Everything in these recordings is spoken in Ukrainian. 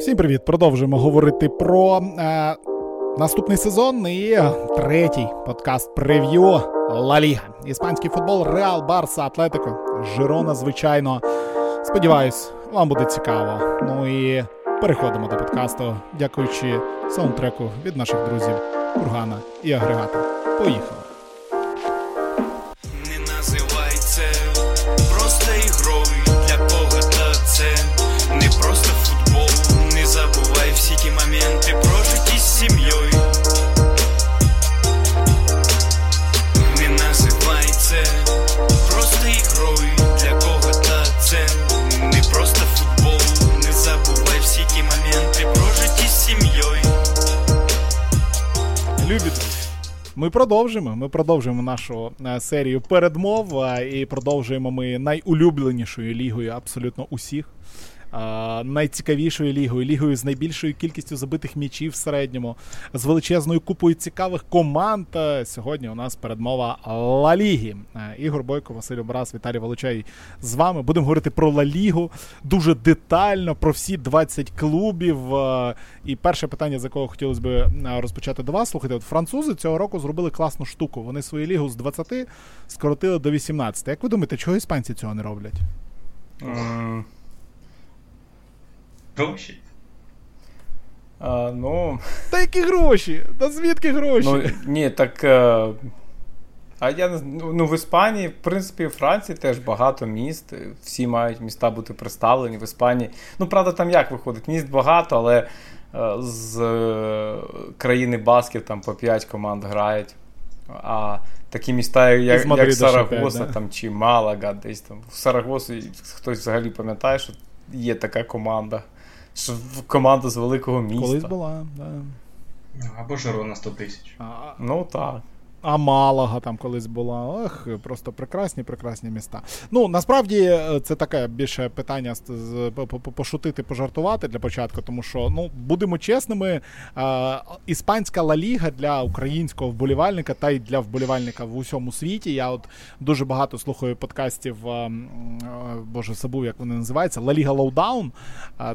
Всім привіт! Продовжуємо говорити про е, наступний сезон і третій подкаст прев'ю Ла Ліга. Іспанський футбол, Реал, Барса, Атлетико, Жирона, звичайно. Сподіваюсь, вам буде цікаво. Ну і переходимо до подкасту, дякуючи саундтреку від наших друзів Кургана і Агрегата. Поїхали! Продовжимо. Ми продовжуємо нашу е, серію передмов і продовжуємо ми найулюбленішою лігою абсолютно усіх найцікавішою лігою, лігою з найбільшою кількістю забитих м'ячів в середньому, з величезною купою цікавих команд. Сьогодні у нас передмова Ла Ліги. Ігор Бойко, Василь Образ, Віталій Волочай з вами. Будемо говорити про Ла Лігу дуже детально, про всі 20 клубів. І перше питання, з якого хотілося б розпочати до вас, слухайте, от французи цього року зробили класну штуку. Вони свою лігу з 20 скоротили до 18. Як ви думаєте, чого іспанці цього не роблять? Гроші. А, ну... Та які гроші? Та звідки гроші? Ну, Ні, так. А, е, я ну, ну, в Іспанії, в принципі, в Франції теж багато міст. Всі мають міста бути представлені в Іспанії. Ну, правда, там як виходить? Міст багато, але е, з е, країни Басків там по 5 команд грають. А такі міста, як як Сарагоса 5, да? там, чи Малага, десь там. В Сарагосі хтось взагалі пам'ятає, що є така команда команда з великого міста. Колись була, да. Або Жирона 100 тисяч. Ну так. А Малага там колись була. Ох, просто прекрасні, прекрасні міста. Ну насправді е, це таке більше питання пошутити, пожартувати для початку, тому що ну будемо чесними, іспанська Ла Ліга для українського вболівальника та й для вболівальника в усьому світі. Я от дуже багато слухаю подкастів. Боже, забув, як вони називаються. La Liga Lowdown.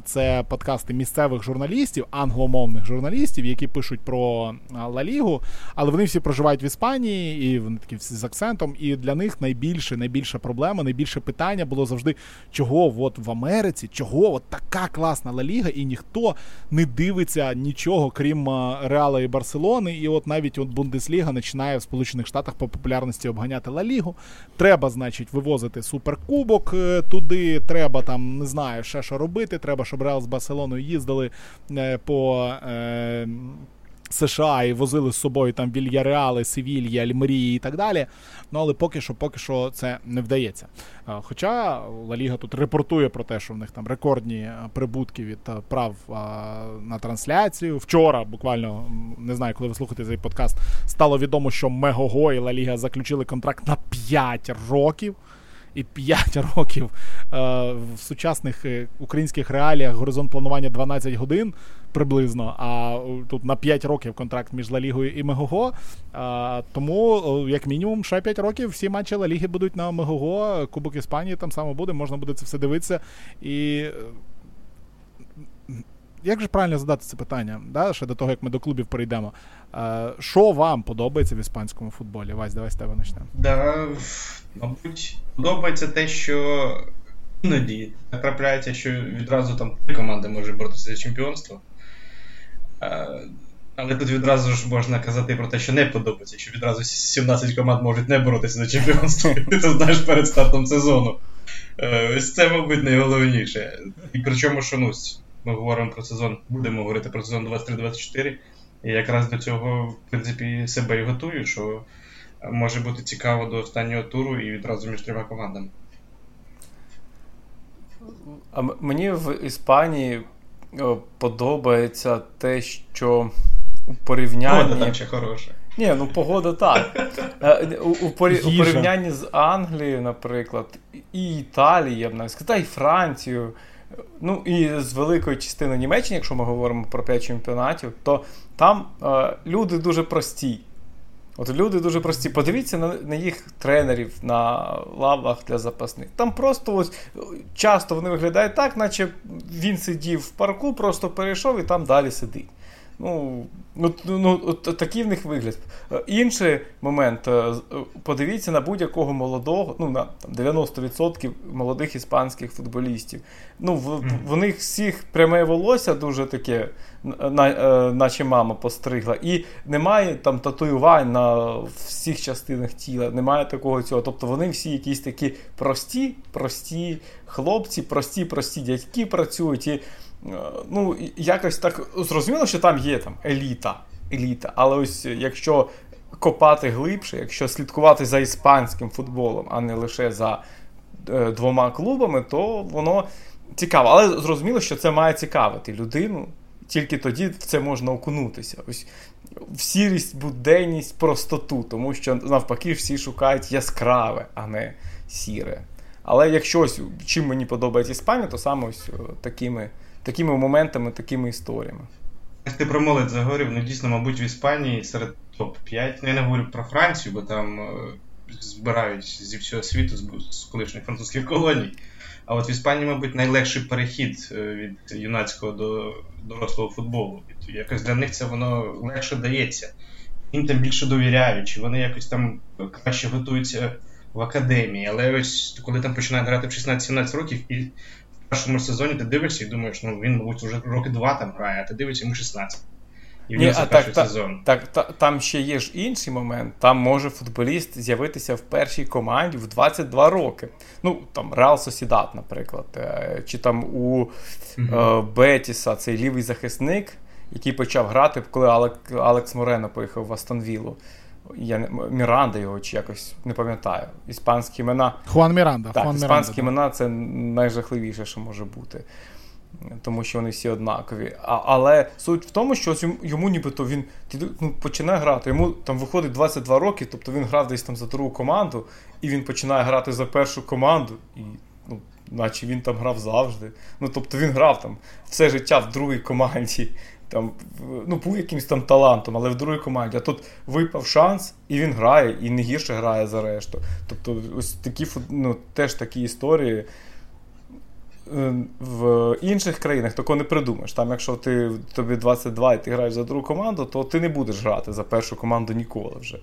Це подкасти місцевих журналістів, англомовних журналістів, які пишуть про Ла Лігу, але вони всі проживають в Іспанії, і вони такі всі з акцентом. І для них найбільше, найбільша проблема, найбільше питання було завжди, чого от в Америці, чого от така класна Ла Ліга, і ніхто не дивиться нічого, крім Реала і Барселони. І от навіть от Бундесліга починає в Сполучених Штатах по популярності обганяти Ла Лігу. Треба, значить, вивозити суперкубок е, туди. Треба там, не знаю, ще що робити. Треба, щоб Реал з Барселоною їздили е, по. США і возили з собою там Вільяреали, Севільї, Альмерії і так далі. Ну але поки що поки що це не вдається. Хоча Ла Ліга тут репортує про те, що в них там рекордні прибутки від прав на трансляцію. Вчора, буквально не знаю, коли ви слухаєте цей подкаст, стало відомо, що Мегого і Ла Ліга заключили контракт на 5 років і 5 років е, в сучасних е, українських реаліях горизонт планування 12 годин приблизно. А тут на 5 років контракт між Ла Лігою і Мегого. Е, тому, як мінімум, ще 5 років всі матчі Ла Ліги будуть на Мегого. Кубок Іспанії там само буде, можна буде це все дивитися. І як же правильно задати це питання? да, Ще до того, як ми до клубів перейдемо. Що вам подобається в іспанському футболі? Вась, давай з тебе почнемо. Да, Мабуть, подобається те, що іноді трапляється, що відразу там три команди може боротися за чемпіонство. Але тут відразу ж можна казати про те, що не подобається, що відразу 17 команд можуть не боротися за чемпіонство. Ти це знаєш перед стартом сезону. Е, ось це, мабуть, найголовніше. І причому, що ну, ми говоримо про сезон, будемо говорити про сезон 23-24. І якраз до цього, в принципі, себе і готую, що може бути цікаво до останнього туру і відразу між трьома командами. А Мені в Іспанії подобається те, що у порівнянні. Погода там ще хороша. Ні, ну погода так. Е, у, у, порі... у порівнянні з Англією, наприклад, і Італією, я б навіть сказав, і Францією. Ну і з великої частини Німеччини, якщо ми говоримо про 5 чемпіонатів, то там е, люди дуже прості. От люди дуже прості. Подивіться на на їх тренерів на лавах для запасних. Там просто ось часто вони виглядають так, наче він сидів в парку, просто перейшов і там далі сидить. Ну, ну, ну от такий в них вигляд. Е, інший момент, е, подивіться на будь-якого молодого, ну на там, 90% молодих іспанських футболістів. Ну, в, в них всіх пряме волосся дуже таке, на, е, наче мама постригла. І немає там татуювань на всіх частинах тіла, немає такого цього. Тобто вони всі якісь такі прості, прості хлопці, прості, прості дядьки працюють. І Е, ну, якось так зрозуміло, що там є там еліта. еліта. Але ось якщо копати глибше, якщо слідкувати за іспанським футболом, а не лише за е, двома клубами, то воно цікаво. Але зрозуміло, що це має цікавити людину. Тільки тоді в це можна окунутися. Ось сірість, буденність, простоту, тому що навпаки всі шукають яскраве, а не сіре. Але якщо чим мені подобається Іспанія, то саме ось такими такими моментами, такими історіями. Як Ти про молодь заговорив, ну дійсно, мабуть, в Іспанії серед топ-5. Ну, я не говорю про Францію, бо там е, збирають зі всього світу з колишніх французьких колоній. А от в Іспанії, мабуть, найлегший перехід е, від юнацького до дорослого футболу. Якось для них це воно легше дається. Їм там більше довіряють, чи вони якось там краще готуються в академії. Але ось коли там починають грати в 16-17 років, і першому сезоні ти дивишся і думаєш, ну він, мабуть, вже роки два там грає, а ти дивишся йому 16. І в нього перший так, сезон. Так, так, там ще є ж інший момент. Там може футболіст з'явитися в першій команді в 22 роки. Ну, там Реал Сосідат, наприклад, е, чи там у mm-hmm. Бетіса цей лівий захисник, який почав грати, коли Алекс Морено поїхав в Астонвілу я не Міранда його чи якось не пам'ятаю. Іспанські імена. Хуан Міранда. Так, Хуан іспанські Міранда, імена це найжахливіше, що може бути. Тому що вони всі однакові. А, Але суть в тому, що йому нібито він ну, починає грати. Йому там виходить 22 роки, тобто він грав десь там за другу команду, і він починає грати за першу команду, і ну, наче він там грав завжди. Ну, Тобто він грав там все життя в другій команді там, ну, був якимось там талантом, але в другій команді. А тут випав шанс, і він грає, і не гірше грає за решту. Тобто, ось такі ну, теж такі історії. Е, в інших країнах такого не придумаєш. Там, якщо ти тобі 22 і ти граєш за другу команду, то ти не будеш грати за першу команду ніколи вже.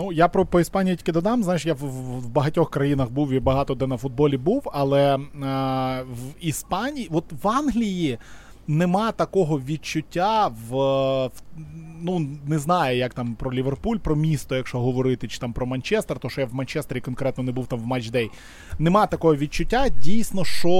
Ну, я про по Іспанії тільки додам. Знаєш, я в, в багатьох країнах був і багато де на футболі був, але е, в Іспанії, от в Англії нема такого відчуття в, в ну не знаю, як там про Ліверпуль, про місто, якщо говорити, чи там про Манчестер, то що я в Манчестері конкретно не був там в матчдей. Нема такого відчуття, дійсно, що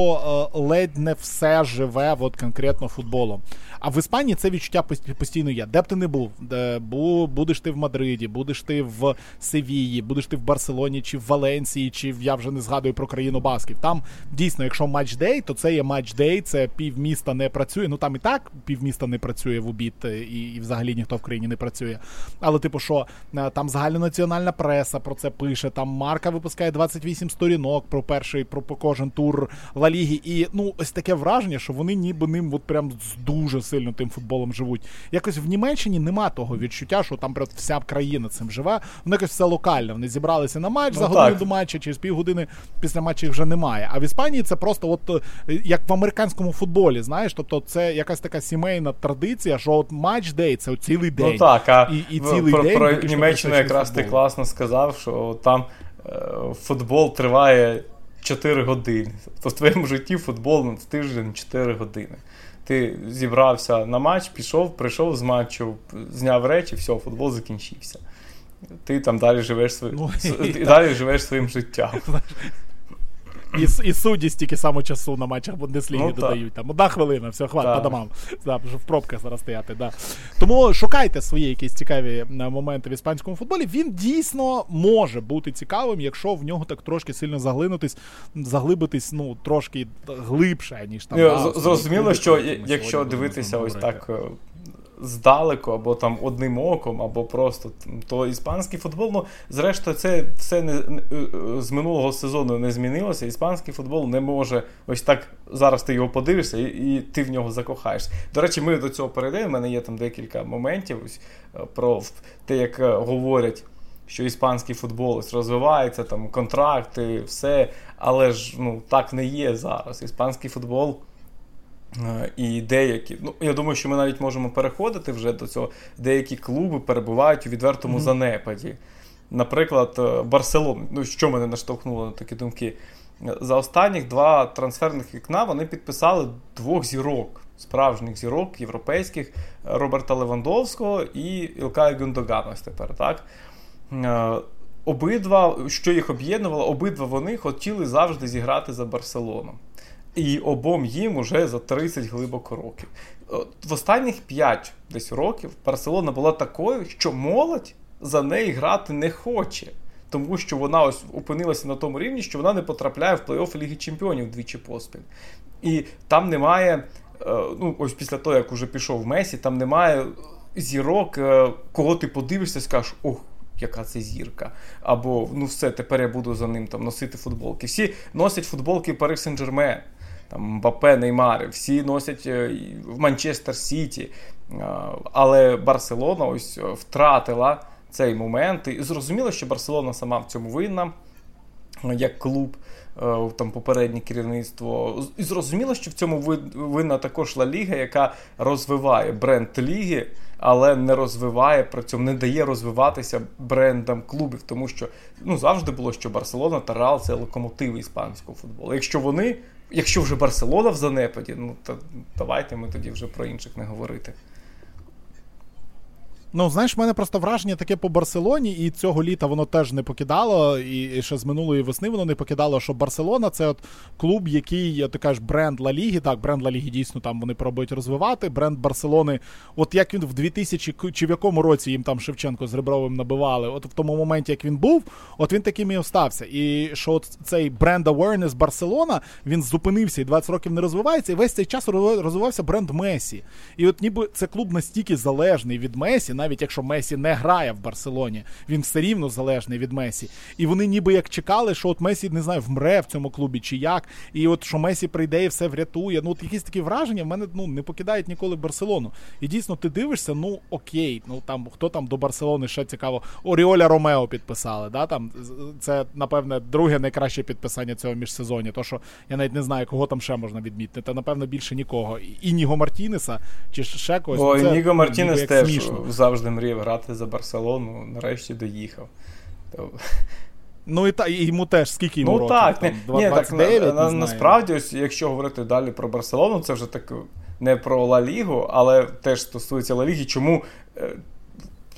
е, ледь не все живе от конкретно футболом. А в Іспанії це відчуття постійно є. Де б ти не був, де будеш ти в Мадриді, будеш ти в Севії, будеш ти в Барселоні, чи в Валенсії, чи я вже не згадую про країну Басків. Там дійсно, якщо матчдей, то це є матчдей, це півміста не працює. Ну там і так півміста не працює в обід, е, і, і взагалі ніхто в країні не працює. Але, типу, що е, там загальнонаціональна преса про це пише. Там Марка випускає 28 сторінок про перший, про кожен тур Ла Ліги. І ну, ось таке враження, що вони ніби ним от прям дуже сильно тим футболом живуть. Якось в Німеччині нема того відчуття, що там вся країна цим живе. Воно якось все локально. Вони зібралися на матч ну, за годину до матча, через півгодини після матчу їх вже немає. А в Іспанії це просто, от е, як в американському футболі, знаєш, тобто це якась така сімейна традиція, що от матч дей це цілий день. Ну так, а і, і цілий про, день про Німеччину якраз футбол. ти класно сказав, що там е, футбол триває 4 години. Тобто в твоєму житті футбол в тиждень 4 години. Ти зібрався на матч, пішов, прийшов з матчу, зняв речі, все, футбол закінчився. Ти там далі живеш своїм ну, далі живеш своїм життям. І і судді стільки само часу на матчах Бундесліги ну, додають. Там Одна хвилина, все, хватить по домам. Да, в пробках зараз стояти. Да. Тому шукайте свої якісь цікаві е, моменти в іспанському футболі. Він дійсно може бути цікавим, якщо в нього так трошки сильно заглинутись, заглибитись ну, трошки глибше, ніж там. Зрозуміло, що якщо дивитися ось так. Е, здалеку, або там одним оком, або просто то іспанський футбол. Ну, зрештою, це все не, не з минулого сезону не змінилося. Іспанський футбол не може ось так. Зараз ти його подивишся і, і ти в нього закохаєшся. До речі, ми до цього перейдемо. У мене є там декілька моментів ось, про те, як говорять що іспанський футбол розвивається, там контракти, все. Але ж ну, так не є зараз. Іспанський футбол. Е, і деякі, ну я думаю, що ми навіть можемо переходити вже до цього. Деякі клуби перебувають у відвертому mm-hmm. занепаді. Наприклад, е, Барселон, ну що мене наштовхнуло на такі думки. За останніх два трансферних вікна вони підписали двох зірок, справжніх зірок європейських Роберта Левандовського і Ілкая Гюндогана тепер. так? Е, обидва, що їх об'єднувало, обидва вони хотіли завжди зіграти за Барселону. І обом їм уже за 30 глибоко років. В останніх 5 десь років Барселона була такою, що молодь за неї грати не хоче. Тому що вона ось опинилася на тому рівні, що вона не потрапляє в плей-офф Ліги Чемпіонів двічі поспіль. І там немає, е, ну ось після того, як уже пішов Месі, там немає зірок, е, кого ти подивишся скажеш, ох, яка це зірка. Або ну все, тепер я буду за ним там носити футболки. Всі носять футболки Пари Сен-Жермен, там Мбапе, Неймари, всі носять е, в Манчестер Сіті. Але Барселона ось е, втратила цей момент. І зрозуміло, що Барселона сама в цьому винна, як клуб. Е, там попереднє керівництво. І зрозуміло, що в цьому винна також Ла Ліга, яка розвиває бренд ліги, але не розвиває при цьому, не дає розвиватися брендам клубів, тому що ну завжди було, що Барселона та Реал це локомотиви іспанського футболу. Якщо вони, якщо вже Барселона в занепаді, ну то давайте ми тоді вже про інших не говорити. Ну, знаєш, в мене просто враження таке по Барселоні, і цього літа воно теж не покидало, і ще з минулої весни воно не покидало, що Барселона це от клуб, який, ти кажеш, бренд Ла Ліги. Так, бренд Ла Ліги дійсно там вони пробують розвивати. Бренд Барселони, от як він в 2000 чи в якому році їм там Шевченко з Ребровим набивали, от в тому моменті, як він був, от він таким і остався. І що от цей бренд Awareness Барселона він зупинився і 20 років не розвивається, і весь цей час розвивався бренд Месі. І от ніби це клуб настільки залежний від Месі навіть якщо Месі не грає в Барселоні, він все рівно залежний від Месі. І вони ніби як чекали, що от Месі не знаю, вмре в цьому клубі чи як, і от що Месі прийде і все врятує. Ну, от якісь такі враження в мене ну, не покидають ніколи Барселону. І дійсно, ти дивишся, ну окей, ну там хто там до Барселони ще цікаво. Оріоля Ромео підписали. да, там Це, напевне, друге найкраще підписання цього міжсезоння. То що я навіть не знаю, кого там ще можна відмітити. Та напевно більше нікого. І Ніго Мартінеса чи ще когось. Ну, Ніго Мартінес теж смішно. Завжди мріяв грати за Барселону, нарешті доїхав. Ну і та і йому теж скільки йому ну, років? Так, там, ні, 29, так, на, насправді, ось, якщо говорити далі про Барселону, це вже так не про Ла Лігу, але теж стосується Ла Ліги, чому е,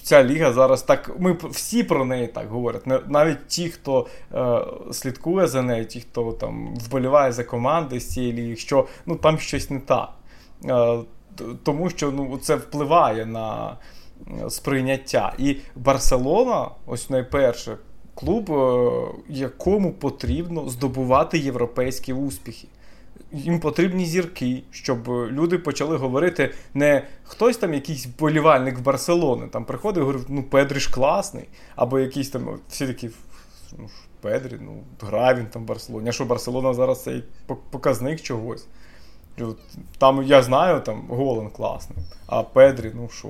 ця ліга зараз так. Ми всі про неї так говорять. Навіть ті, хто е, слідкує за нею, ті, хто там вболіває за команди з цієї ліги, що ну там щось не так. Е, тому що ну, це впливає на сприйняття. І Барселона, ось найперше, клуб, е, якому потрібно здобувати європейські успіхи. Їм потрібні зірки, щоб люди почали говорити не хтось там, якийсь болівальник в Барселони, там приходить і говорить, ну Педрі ж класний, або якийсь там всі такі ну, Педрі, ну, грає він там в Барселоні. А що Барселона зараз цей показник чогось. Там я знаю, там Голен класний, а Педрі, ну що,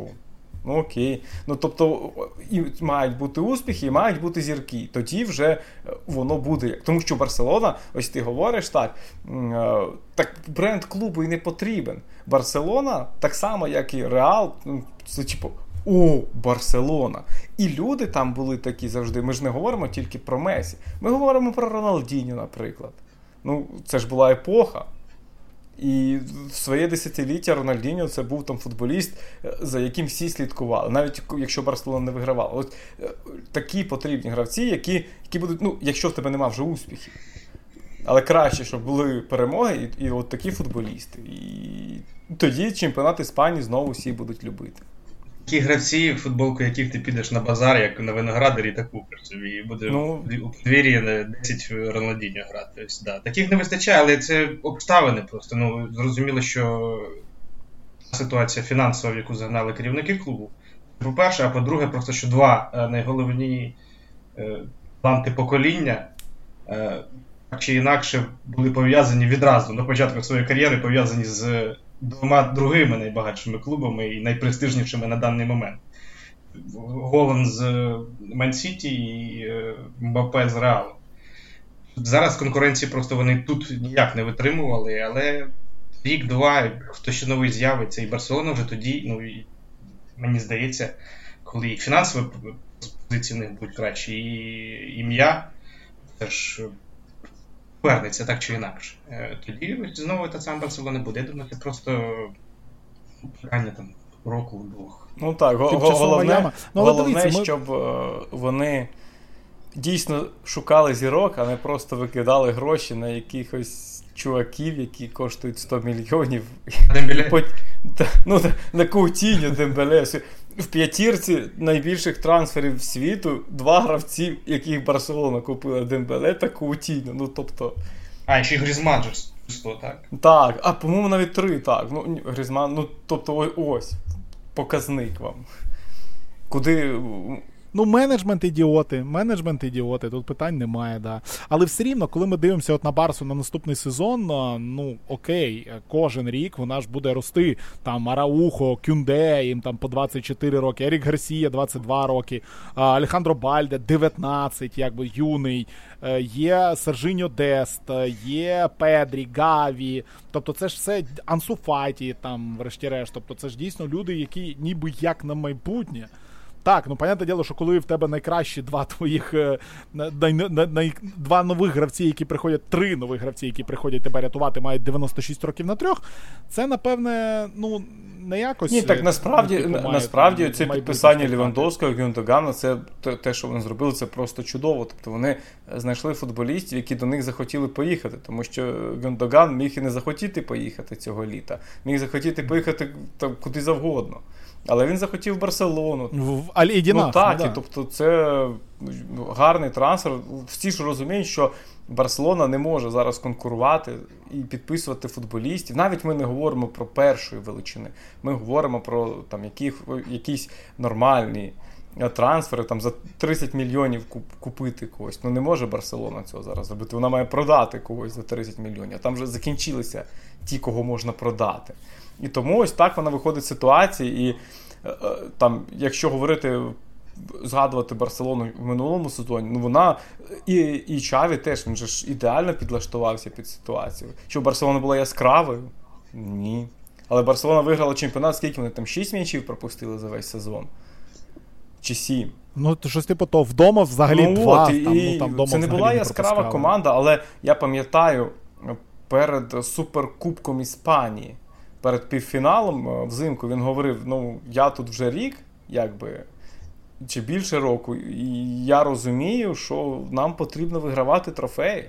Ну окей. Ну тобто і мають бути успіхи, і мають бути зірки. Тоді вже е, воно буде. Тому що Барселона, ось ти говориш так, е, так бренд клубу і не потрібен. Барселона, так само, як і Реал, ну, це типу. О, Барселона. І люди там були такі завжди. Ми ж не говоримо тільки про Месі. Ми говоримо про Роналдіню, наприклад. Ну, це ж була епоха. І в своє десятиліття Рональдіньо це був там футболіст, е, за яким всі слідкували, навіть якщо Барселона не вигравала. От е, такі потрібні гравці, які які будуть, ну, якщо в тебе нема вже успіхів. Але краще, щоб були перемоги, і, і от такі футболісти. І тоді чемпіонат Іспанії знову всі будуть любити. Такі гравці, футболку яких ти підеш на базар, як на виноградарі та купиш собі. І буде ну, у подвір'ї 10 Рональдіньо грати. Ось, да. Таких не вистачає, але це обставини просто. Ну, Зрозуміло, що ситуація фінансова, в яку загнали керівники клубу. По-перше, а по-друге, просто що два е, найголовні таланти покоління так чи інакше були пов'язані відразу на початку своєї кар'єри, пов'язані з двома другими найбагатшими клубами і найпрестижнішими на даний момент. Голан з Ман-Сіті і Мбапе з Реалу. Зараз конкуренції просто вони тут ніяк не витримували, але рік-два, хто ще новий з'явиться, і Барселона вже тоді, ну і мені здається, коли і фінансові позиції в них будуть кращі, і ім'я теж повернеться так чи інакше. Е, тоді знову та сама Барселона буде. Я думаю, це просто питання там року-двох. Ну так, головне, ну, головне дивіться, ми... щоб е, вони дійсно шукали зірок, а не просто викидали гроші на якихось чуваків, які коштують 100 мільйонів. Дембеле? Ну, на Каутіню Дембеле. В п'ятірці найбільших трансферів світу два гравці, яких Барселона купила Дембеле та Каутіню. Ну, тобто... А, ще й Грізман же так. Так, а по-моєму навіть три, так. Ну, Грізман, ну, тобто, ось, показник вам. Куди Ну, менеджмент ідіоти, менеджмент ідіоти, тут питань немає, да. Але все рівно, коли ми дивимося от на Барсу на наступний сезон, ну окей, кожен рік вона ж буде рости. Там Араухо, Кюнде, їм там по 24 роки, Ерік Гарсія 22 роки, Алехандро Бальде 19, якби юний. Е, є Сержиньо Дест, є Педрі, Гаві. Тобто, це ж все Ансуфаті, там, врешті-решт. Тобто, це ж дійсно люди, які ніби як на майбутнє. Так, ну понятне діло, що коли в тебе найкращі два твоїх е, най, най, най, два нових гравці, які приходять, три нових гравці, які приходять тебе рятувати, мають 96 років на трьох, це напевне, ну. Не якось Ні, так е, насправді типу, має, насправді це підписання Лівандовського Гюндогана, це те, що вони зробили, це просто чудово. Тобто вони знайшли футболістів, які до них захотіли поїхати, тому що Гюндоган міг і не захотіти поїхати цього літа, міг захотіти поїхати там куди завгодно. Але він захотів Барселону. В Аль-Ідінах, ну так, ну, да. і тобто це гарний трансфер. Всі ж розуміють, що Барселона не може зараз конкурувати і підписувати футболістів. Навіть ми не говоримо про першої величини. Ми говоримо про там яких, якісь нормальні трансфери там за 30 мільйонів купити когось. Ну не може Барселона цього зараз робити. Вона має продати когось за 30 мільйонів. Там вже закінчилися ті, кого можна продати. І тому ось так вона виходить з ситуації. І е, е, там, якщо говорити. Згадувати Барселону в минулому сезоні, ну вона і і Чаві теж він же ж ідеально підлаштувався під ситуацію. Що Барселона була яскравою? Ні. Але Барселона виграла чемпіонат, скільки вони там 6 м'ячів пропустили за весь сезон. Чи 7. Ну, то щось типу то вдома взагалі ну, два. От, там, і, ну, там, вдома Це не була яскрава команда, але я пам'ятаю перед суперкубком Іспанії перед півфіналом е, взимку він говорив: ну, я тут вже рік, якби. Чи більше року, і я розумію, що нам потрібно вигравати трофеї.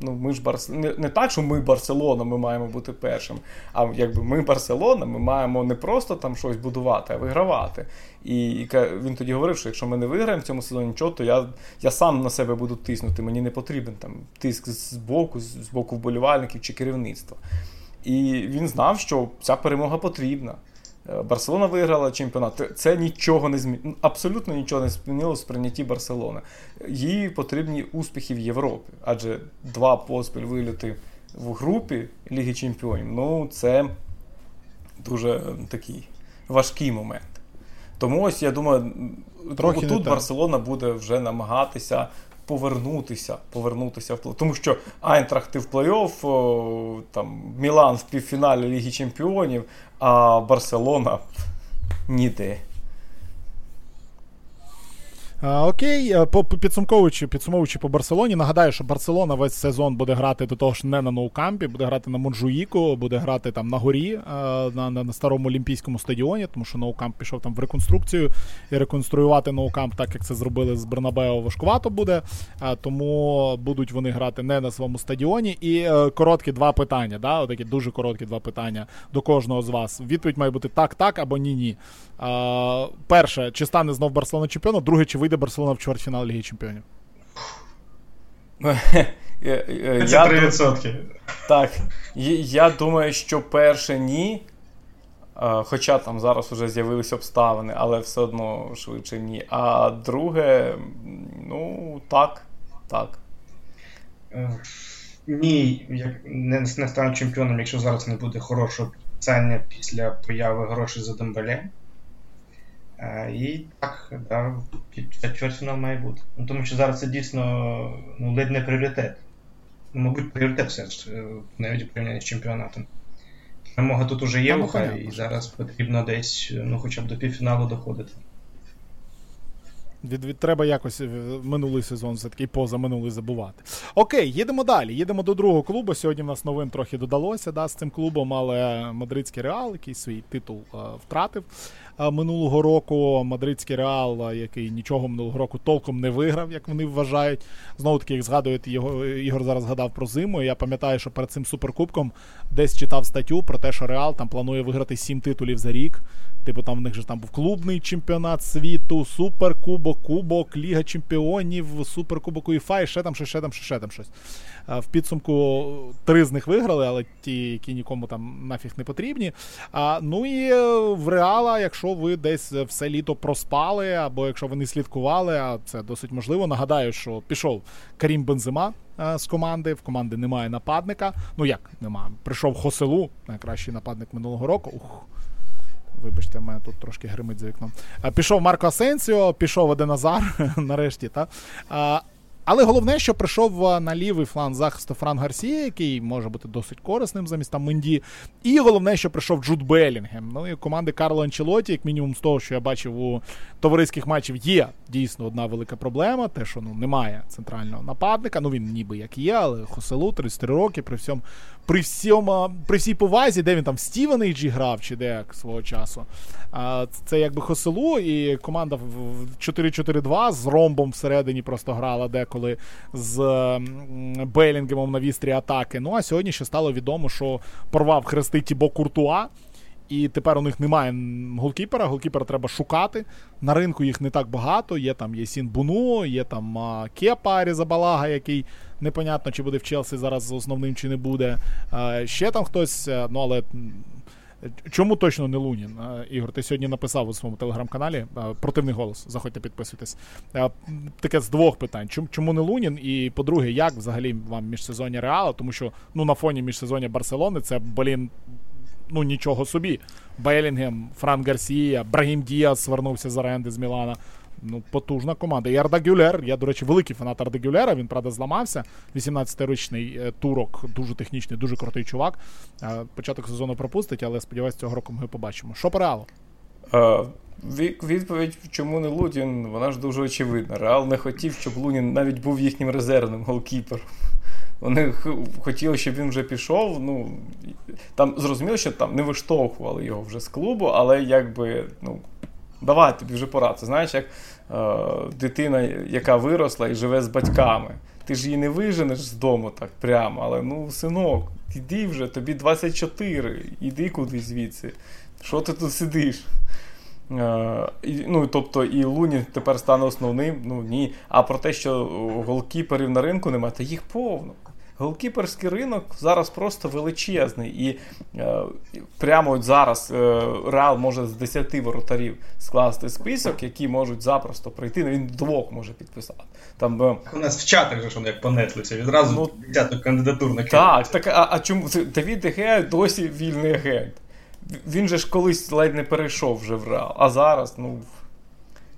Ну, ми ж Барс... не, не так, що ми Барселона, ми маємо бути першим. А якби ми Барселона, ми маємо не просто там щось будувати, а вигравати. І, і він тоді говорив, що якщо ми не виграємо в цьому сезоні нічого, то я я сам на себе буду тиснути. Мені не потрібен там тиск з боку, з боку вболівальників чи керівництва. І він знав, що ця перемога потрібна. Е, Барселона виграла чемпіонат. Це нічого не змінило, абсолютно нічого не змінило в сприйнятті Барселони. Їй потрібні успіхи в Європі, адже два поспіль виліти в групі Ліги Чемпіонів ну це дуже такий важкий момент. Тому ось я думаю, Трохи тут Барселона буде вже намагатися повернутися повернутися в Тому що Айнтрахти в плей-офф, там Мілан в півфіналі Ліги Чемпіонів, а Барселона ніде. Окей, е, по підсумковуючи підсумовуючи по Барселоні, нагадаю, що Барселона весь сезон буде грати до того ж не на ноукампі, буде грати на Монжуїку, буде грати там на горі е, на на, на старому олімпійському стадіоні, тому що ноукамп пішов там в реконструкцію і реконструювати ноукамп, так як це зробили з Бернабео, важкувато буде. Е, тому будуть вони грати не на своєму стадіоні. І короткі два питання. да, Отакі дуже короткі два питання до кожного з вас. Відповідь має бути так, так або ні-ні. Перше, чи стане знов Барселона чемпіоном? Друге, чи вийде Барселона в чвертьфінал Ліги Чемпіонів? Це 3%. Так. Я думаю, що перше ні. Хоча там зараз вже з'явилися обставини, але все одно швидше ні. А друге, ну так, так. Ні, як не, не стану чемпіоном, якщо зараз не буде хорошого підписання після появи грошей за Дембеле. І так, да, чвертьфінал має бути. Ну, Тому що зараз це дійсно ну, ледь не пріоритет. Ну, мабуть, пріоритет все ж е, навіть у порівнянні з чемпіонатом. Перемога тут уже є, ну, і зараз потрібно десь ну, хоча б до півфіналу доходити. Від, від Треба якось е, минулий сезон все-таки поза минулий забувати. Окей, їдемо далі. Їдемо до другого клубу. Сьогодні в нас новин трохи додалося да, з цим клубом, але мадридський реал, який свій титул е, втратив минулого року. Мадридський реал, який нічого минулого року толком не виграв, як вони вважають. Знову таки, як згадують, його Ігор зараз згадав про зиму. Я пам'ятаю, що перед цим суперкубком десь читав статтю про те, що Реал там планує виграти сім титулів за рік. Типу, там в них же там був клубний чемпіонат світу, суперкубок, кубок, Ліга Чемпіонів, Суперкубок УЄФА і ще там, ще, ще там, ще, ще там щось. В підсумку три з них виграли, але ті, які нікому там нафіг не потрібні. Ну і е, в реала, якщо ви десь все літо проспали, або якщо ви не слідкували, а це досить можливо. Нагадаю, що пішов Карім Бензима. Е, з команди, в команди немає нападника. Ну як немає? Прийшов Хоселу, найкращий нападник минулого року. Ух, Вибачте, в мене тут трошки гримить за вікном. Пішов Марко Асенсіо, пішов Оден Назар, нарешті. Та? Але головне, що прийшов на лівий фланг захисту Фран Гарсія, який може бути досить корисним замість там Менді. І головне, що прийшов Джуд Белінгем. Ну і команди Карло Анчелоті, як мінімум з того, що я бачив у товариських матчів, є дійсно одна велика проблема. Те, що ну немає центрального нападника. Ну він ніби як є, але Хоселу 33 роки при всьому при всьому, при всій повазі, де він там в Стівенейджі грав, чи де свого часу. А, Це якби Хоселу, і команда в 4-4-2 з ромбом всередині просто грала деколи з Белінгемом на вістрі атаки. Ну а сьогодні ще стало відомо, що порвав хрести Тібо Куртуа. І тепер у них немає голкіпера. Голкіпера треба шукати. На ринку їх не так багато. Є там Єсін Буну, є там а, Кепа Арізабалага, який непонятно, чи буде в Челсі зараз основним, чи не буде. А, ще там хтось, е, ну але. Чому точно не Лунін? Ігор, ти сьогодні написав у своєму телеграм-каналі противний голос. Заходьте підписуйтесь. Таке з двох питань: чому не Лунін? І по-друге, як взагалі вам міжсезоння Реала? Тому що ну на фоні міжсезоння Барселони це блін ну нічого собі. Белінгем, Фран Гарсія, Брагім Діас звернувся з оренди з Мілана. Ну, потужна команда. І Арда Гюлер. Я, до речі, великий фанат Арда Гюлера. Він, правда, зламався. 18-річний е, турок, дуже технічний, дуже крутий чувак. Е, початок сезону пропустить, але сподіваюся, цього року ми побачимо. Що по реалу? Uh, відповідь, чому не Лунін, вона ж дуже очевидна. Реал не хотів, щоб Лунін навіть був їхнім резервним голкіпером. Вони хотіли, щоб він вже пішов. Ну там зрозуміло, що там не виштовхували його вже з клубу, але якби ну. Давай тобі вже пора. Це знаєш, як е, дитина, яка виросла і живе з батьками. Ти ж її не виженеш з дому так прямо, але ну, синок, іди вже, тобі 24, іди кудись звідси. Що ти тут сидиш? Е, ну, Тобто і Луні тепер стане основним. Ну ні. А про те, що голкіперів на ринку немає, та їх повно. Голкіперський ринок зараз просто величезний. І е, прямо от зараз е, Реал може з 10 воротарів скласти список, які можуть запросто прийти. Він двох може підписати. Там, е, У нас в чатах же ж як по Netflix, відразу ну, взято кандидатур на Так, так а, а чому Давід Дегея досі вільний агент? Він же ж колись ледь не перейшов вже в Реал, а зараз, ну.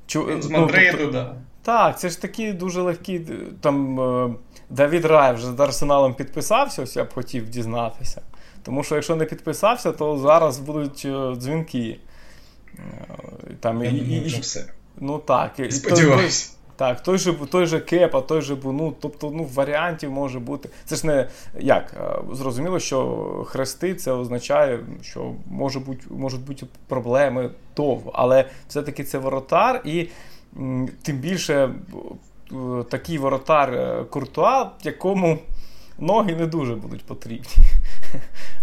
Чу, з Мадриду, ну, тобто, да. Так, це ж такі дуже легкі там. Давід Рай вже з Арсеналом підписався, ось я б хотів дізнатися. Тому що якщо не підписався, то зараз будуть е, дзвінки. Е, там, і, і, і, все. Ну так. Сподіваюся. Так, той же той же Кепа, той же Буну, тобто ну, варіантів може бути. Це ж не як е, зрозуміло, що хрести це означає, що може бути, можуть бути проблеми довго, але все-таки це воротар, і тим більше такий воротар е, Куртуа, якому ноги не дуже будуть потрібні.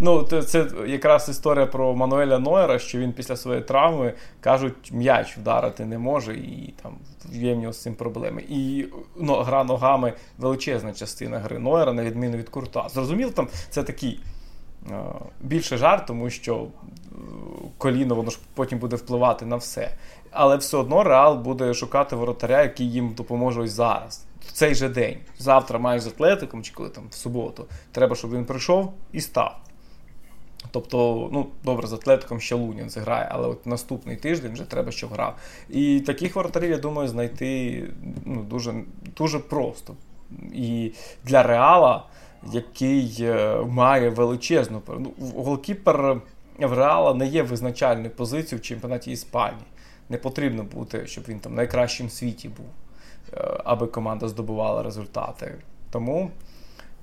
Ну, Це якраз історія про Мануеля Нойера, що він після своєї травми кажуть, м'яч вдарити не може, і там є в нього з цим проблеми. І ну, гра ногами величезна частина гри Нойера, на відміну від Куртуа. Зрозуміло, там це такий більше жарт, тому що коліно воно ж потім буде впливати на все. Але все одно Реал буде шукати воротаря, який їм допоможе ось зараз. В цей же день. Завтра маєш з Атлетиком, чи коли там в суботу. Треба, щоб він прийшов і став. Тобто, ну, добре, з Атлетиком ще Лунін зіграє, але от наступний тиждень вже треба, щоб грав. І таких воротарів, я думаю, знайти ну, дуже дуже просто. І для Реала, який е, має величезну ну, голкіпер в Реала не є визначальною позицією в чемпіонаті Іспанії. Не потрібно бути, щоб він там найкращим в світі був, е, аби команда здобувала результати. Тому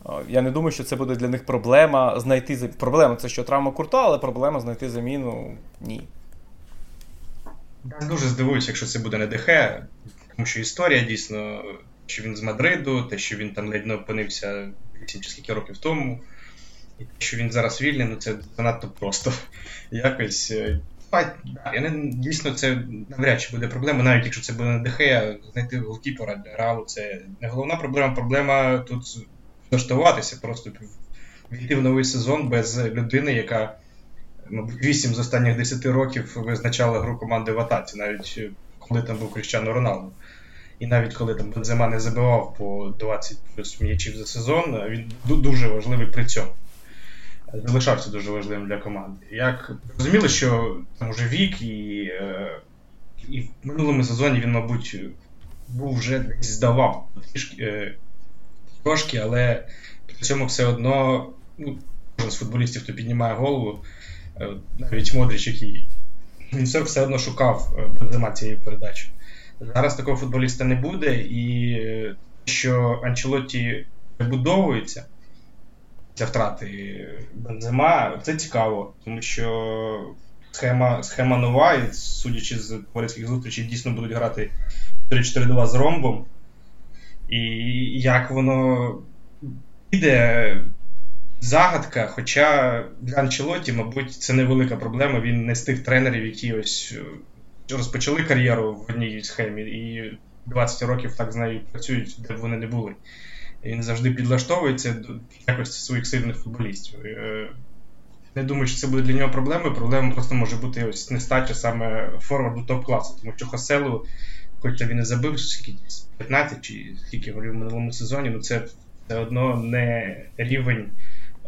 е, я не думаю, що це буде для них проблема знайти Проблема це що травма курта, але проблема знайти заміну ні. Я дуже здивуюся, якщо це буде не ДХ, тому що історія дійсно, що він з Мадриду, те, що він там ледь не опинився 8 чи скільки років тому. І те, що він зараз вільний, ну це занадто просто. Якось. Е, я не, Дійсно, це навряд чи буде проблема, навіть якщо це буде на ДХ, знайти голкіпера для Реалу, це не головна проблема. Проблема тут влаштуватися, просто війти в новий сезон без людини, яка, мабуть, 8 з останніх 10 років визначала гру команди в атаці, навіть е, коли там був Кріщано Роналду. І навіть коли там Бензема не забивав по 20 плюс м'ячів за сезон, він дуже важливий при цьому залишався дуже важливим для команди. Як розуміли, що там уже вік, і е, і в минулому сезоні він, мабуть, був вже здавав е, трошки, але при цьому все одно ну, з футболістів, хто піднімає голову, е, навіть Модріч, який він все одно шукав бензима цієї передачі. Зараз такого футболіста не буде, і що Анчелотті вибудовується для втрати бензима. Це цікаво, тому що схема схема нова, і судячи з товариських зустрічей, дійсно будуть грати 4-4-2 з ромбом. І як воно піде. Загадка, хоча для Анчелоті, мабуть, це невелика проблема. Він не з тих тренерів, які ось е, розпочали кар'єру в одній схемі, і 20 років так з нею працюють, де б вони не були він завжди підлаштовується до якості своїх сильних футболістів. Е, не думаю, що це буде для нього проблемою. Проблема просто може бути ось нестача саме форварду топ-класу, тому що Хоселу, хоча він і забив скільки 15 чи скільки голів в минулому сезоні, ну це все одно не рівень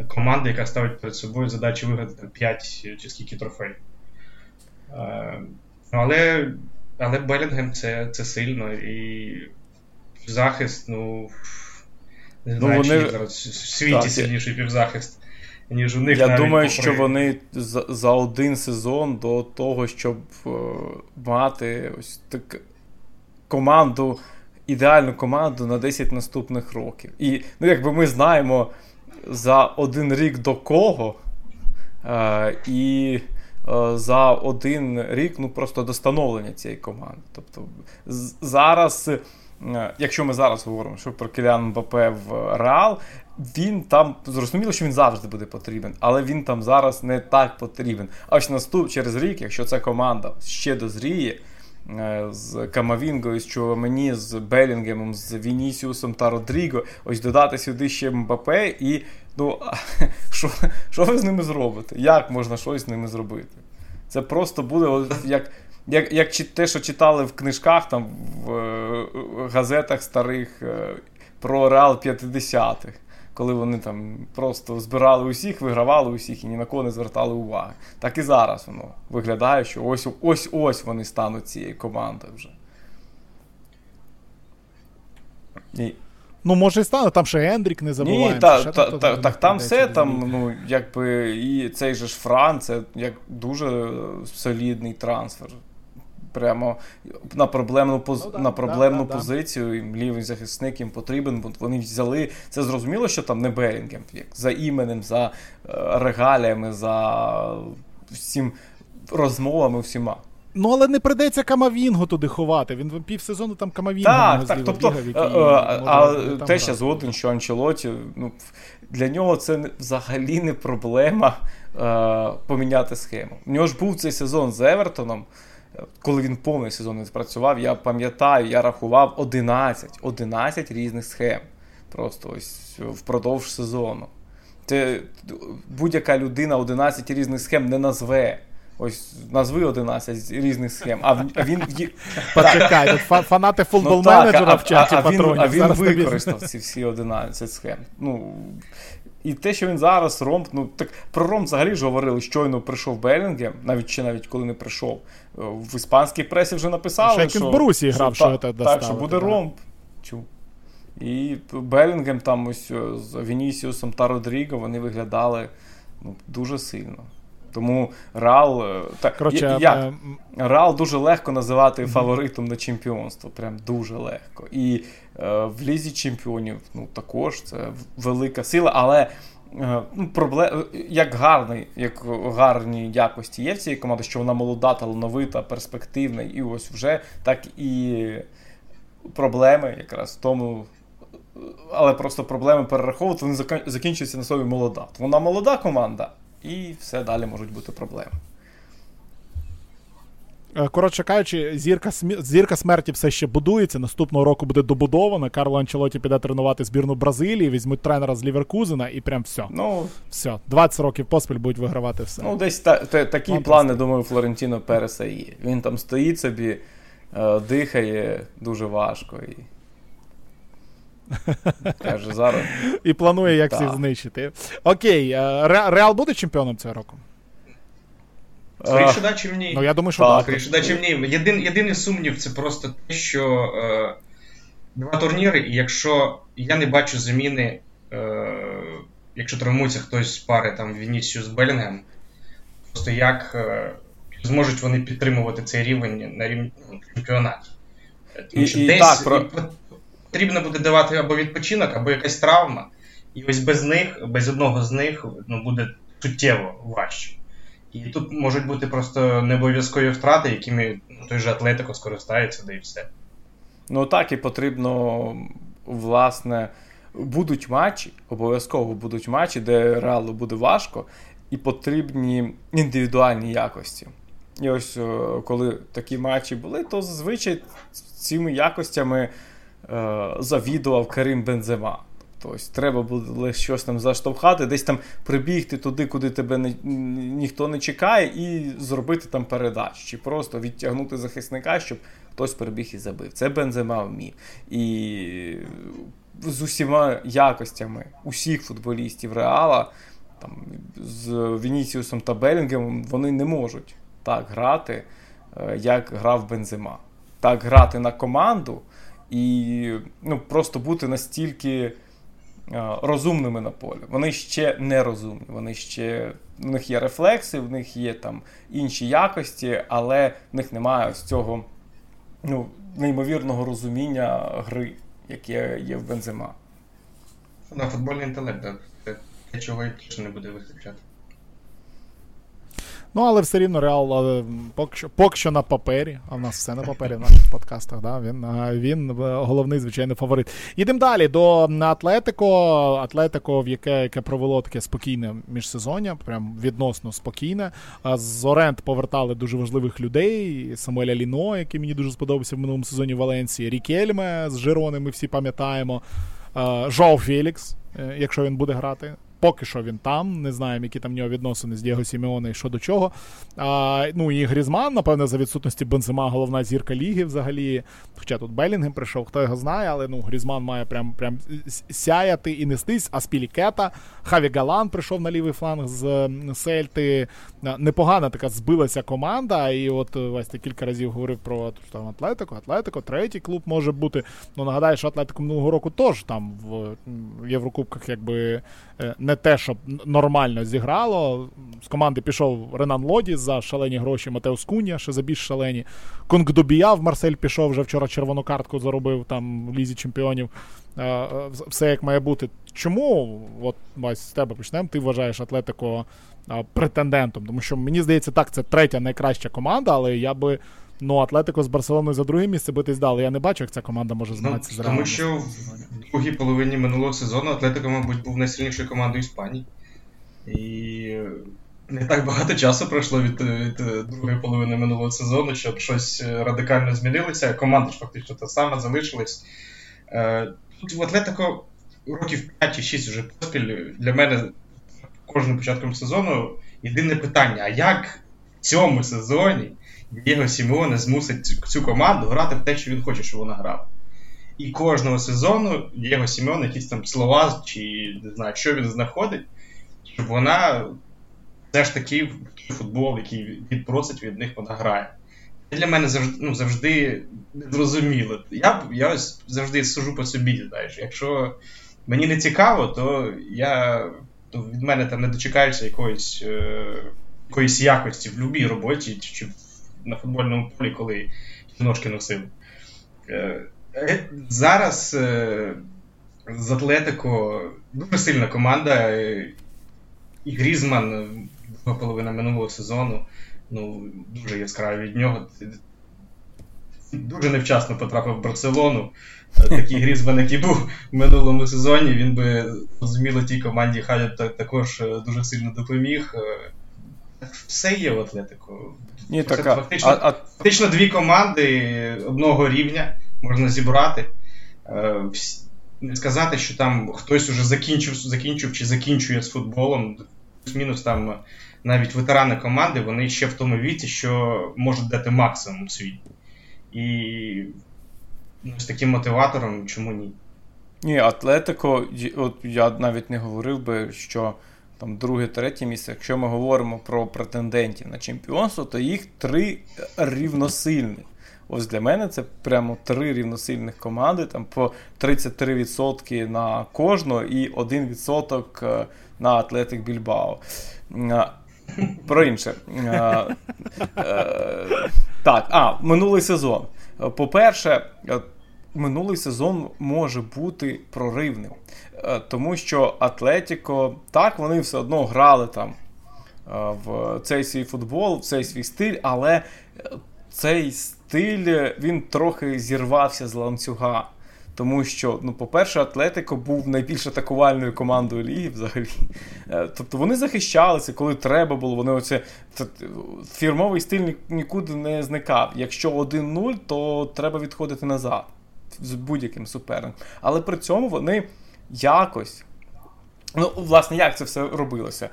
команди, яка ставить перед собою задачу виграти 5 чи скільки трофеїв. Е, але але Белінгем це це сильно і захист, ну. Не ну, знаю, ну, вони... чи зараз в світі так, сильніший півзахист, ніж у них. Я навіть думаю, попри... що вони за, за один сезон до того, щоб е, мати ось так команду, ідеальну команду на 10 наступних років. І ну, якби ми знаємо за один рік до кого. Е, і е, за один рік ну просто до становлення цієї команди. Тобто зараз Е, якщо ми зараз говоримо що про Кіліан Мбапе в Реал, він там зрозуміло, що він завжди буде потрібен, але він там зараз не так потрібен. Аж наступ через рік, якщо ця команда ще дозріє. Е, з Камавінгою, з Чуамені, з Белінгемом, з Вінісіусом та Родріго, ось додати сюди ще Мбапе, і ну, що що ви з ними зробите? Як можна щось з ними зробити? Це просто буде як як як те, що читали в книжках, там в е, газетах старих е, про Реал 50-х, коли вони там просто збирали усіх, вигравали усіх і ні на кого не звертали уваги. Так і зараз воно виглядає, що ось ось ось вони стануть цією командою вже. І... Ну, може і стане, там ще Ендрік не забуваємо. Ні, та, та, та, Так там все, там, ну, якби, і цей же ж Фран, це як дуже солідний трансфер прямо на проблемну поз... ну, да, на проблемну да, позицію. Да, лівий захисник їм потрібен, бо вони взяли. Це зрозуміло, що там не Белінгем, як за іменем, за е, регаліями, за всім розмовами всіма. Ну, але не придеться Камавінгу туди ховати. Він півсезону там Камавінгу Так, так, тобто, бігав, який, а, може, а те ще згоден, що Анчелоті, ну, для нього це взагалі не проблема е, поміняти схему. У нього ж був цей сезон з Евертоном коли він повний сезон не спрацював, я пам'ятаю, я рахував 11 11 різних схем. Просто ось впродовж сезону. Це будь-яка людина 11 різних схем не назве. Ось назви 11 різних схем. А він Почекай, тут фанати футбол-менеджера ну, в чаті а, патронів. А він використав ці всі 11 схем. Ну, І те, що він зараз ромб, ну так про ромб взагалі ж говорили, щойно прийшов Белінгем, навіть чи навіть коли не прийшов. В іспанській пресі вже написали, що, що, в Борусі грав, що, що та, так, що буде да. ромб. Чу. І Белінгем там ось е, з Вінісіусом та Родріго вони виглядали ну, дуже сильно. Тому Реал е, так, Короче, як? Е... Реал дуже легко називати фаворитом на чемпіонство. Прям дуже легко. І е, в Лізі чемпіонів ну, також це велика сила, але проблем, як гарний, як гарні якості є в цій команді, що вона молода, талановита, перспективна, і ось вже так і проблеми якраз в тому. Але просто проблеми перераховувати вони закінчуються на слові молода. Вона молода команда, і все далі можуть бути проблеми. Е, коротше кажучи, зірка зірка смерті все ще будується. Наступного року буде добудована. Карло Анчелоті піде тренувати збірну Бразилії, візьмуть тренера з Ліверкузена і прям все. Ну, все. 20 років поспіль будуть вигравати все. Ну, десь та, та, такі Вам плани, думаю, Флорентіно Переса є. Він там стоїть собі, е, дихає дуже важко. І... Каже, зараз. І планує, як всіх знищити. Окей, е, Реал буде чемпіоном цього року? Скоріше да, чим ні. Ну, я думаю, що так. Скоріше да, чим ні. Єдин, єдиний сумнів це просто те, що е, два турніри, і якщо я не бачу заміни, е, якщо травмується хтось з пари там Вінісіус Белінгем, просто як е, зможуть вони підтримувати цей рівень на рівні ну, чемпіонаті. Тому що і, десь так, про потрібно буде давати або відпочинок, або якась травма. І ось без них, без одного з них ну, буде суттєво важче. І тут можуть бути просто необов'язкові втрати, якими той же Атлетико скористається, да і все. Ну так, і потрібно, власне, будуть матчі, обов'язково будуть матчі, де реалу буде важко, і потрібні індивідуальні якості. І ось коли такі матчі були, то зазвичай цими якостями Е, завідував Карим Бензема. Тобто треба було щось там заштовхати, десь там прибігти туди, куди тебе не, ніхто не чекає, і зробити там передачу. Чи просто відтягнути захисника, щоб хтось прибіг і забив. Це Бензема вмів. І з усіма якостями усіх футболістів Реала, там, з Вінісіусом та Белінгем, вони не можуть так грати, е, як грав Бензема. Так грати на команду і ну, просто бути настільки розумними на полі. Вони ще не розумні, вони ще в них є рефлекси, в них є там інші якості, але в них немає ось цього ну, неймовірного розуміння гри, яке є в Бензема. На футбольний інтелект. Те, чого і точно не буде вистачати. Ну, але все рівно Реал поки що поки що на папері, а в нас все на папері в наших подкастах. Да? Він він головний, звичайно, фаворит. Йдемо далі до Атлетико. Атлетико, в яке яке провело таке спокійне міжсезоння, прям відносно спокійне. З Орент повертали дуже важливих людей. Самуеля Ліно, який мені дуже сподобався в минулому сезоні в Валенції. Рікельме з Жирони, ми всі пам'ятаємо. Жоу Фелікс, е, якщо він буде грати. Поки що він там. Не знаємо, які там в нього відносини з Дієго Сімеоне і що до чого. А, Ну і Грізман, напевне, за відсутності Бензима, головна зірка ліги взагалі. Хоча тут Белінгем прийшов, хто його знає, але ну Грізман має прям прям сяяти і нестись. А Спілікета, Хаві Галан прийшов на лівий фланг з Сельти. Непогана така збилася команда. І от Вась ти кілька разів говорив про там Атлетико, Атлетико, третій клуб може бути. Ну нагадаю, що Атлетико минулого року теж там в Єврокубках якби. Е, не те, щоб нормально зіграло. З команди пішов Ренан Лоді за шалені гроші Матеус Куня, ще за більш шалені. Конгдобія в Марсель пішов, вже вчора червону картку заробив там в Лізі Чемпіонів. Е, е, все як має бути. Чому, от Вась, з тебе почнемо, ти вважаєш Атлетико претендентом? Тому що мені здається, так, це третя найкраща команда, але я би. Ну, Атлетико з Барселоною за друге місце битись дали. Я не бачу, як ця команда може змагатися ну, з Реалом. Тому що в другій половині минулого сезону Атлетико, мабуть, був найсильнішою командою Іспанії. І не так багато часу пройшло від, від другої половини минулого сезону, щоб щось радикально змінилося. Команда ж фактично та сама залишилась. Е, тут в Атлетико років 5 чи 6 вже поспіль для мене кожним початком сезону єдине питання: а як в цьому сезоні Дієго Сімеоне змусить цю команду грати в те, що він хоче, щоб вона грала? І кожного сезону Дієго Сімеон якісь там слова, чи не знаю, що він знаходить, щоб вона все ж таки футбол, який він просить від них, вона грає. Це для мене завжди ну, завжди незрозуміло. Я я завжди сужу по собі. знаєш. Якщо мені не цікаво, то я то від мене там не дочекаєшся якоїсь е, якоїсь якості в будь-якій роботі чи на футбольному полі, коли ножки носив. Е, е, зараз е, з Атлетико дуже сильна команда. І Грізман друга половина минулого сезону ну, дуже яскраві від нього. Дуже невчасно потрапив в Барселону. Такий Грізман, який був в минулому сезоні, він би зрозуміло тій команді Халя також дуже сильно допоміг. Все є в Атлетику. Ні, така, Фактично, а, фактично дві команди одного рівня можна зібрати. Е, не сказати, що там хтось уже закінчив закінчив чи закінчує з футболом. Плюс-мінус там навіть ветерани команди, вони ще в тому віці, що можуть дати максимум свій. І ну, з таким мотиватором чому ні? Ні, Атлетико, от я навіть не говорив би, що там друге-третє місце, якщо ми говоримо про претендентів на чемпіонство, то їх три рівносильних. Ось для мене це прямо три рівносильних команди, там по 33% на кожного і 1% е, на Атлетик Більбао. Про інше. Е, так, а, минулий сезон. По-перше, е, минулий сезон може бути проривним. Тому що Атлетіко, так, вони все одно грали там в цей свій футбол, в цей свій стиль, але цей стиль він трохи зірвався з ланцюга. Тому що, ну, по-перше, Атлетико був найбільш атакувальною командою ліги взагалі. Е, тобто вони захищалися, коли треба було. Вони оце фірмовий стиль нікуди не зникав. Якщо 1-0, то треба відходити назад з будь-яким суперником. Але при цьому вони якось. Ну, власне, як це все робилося?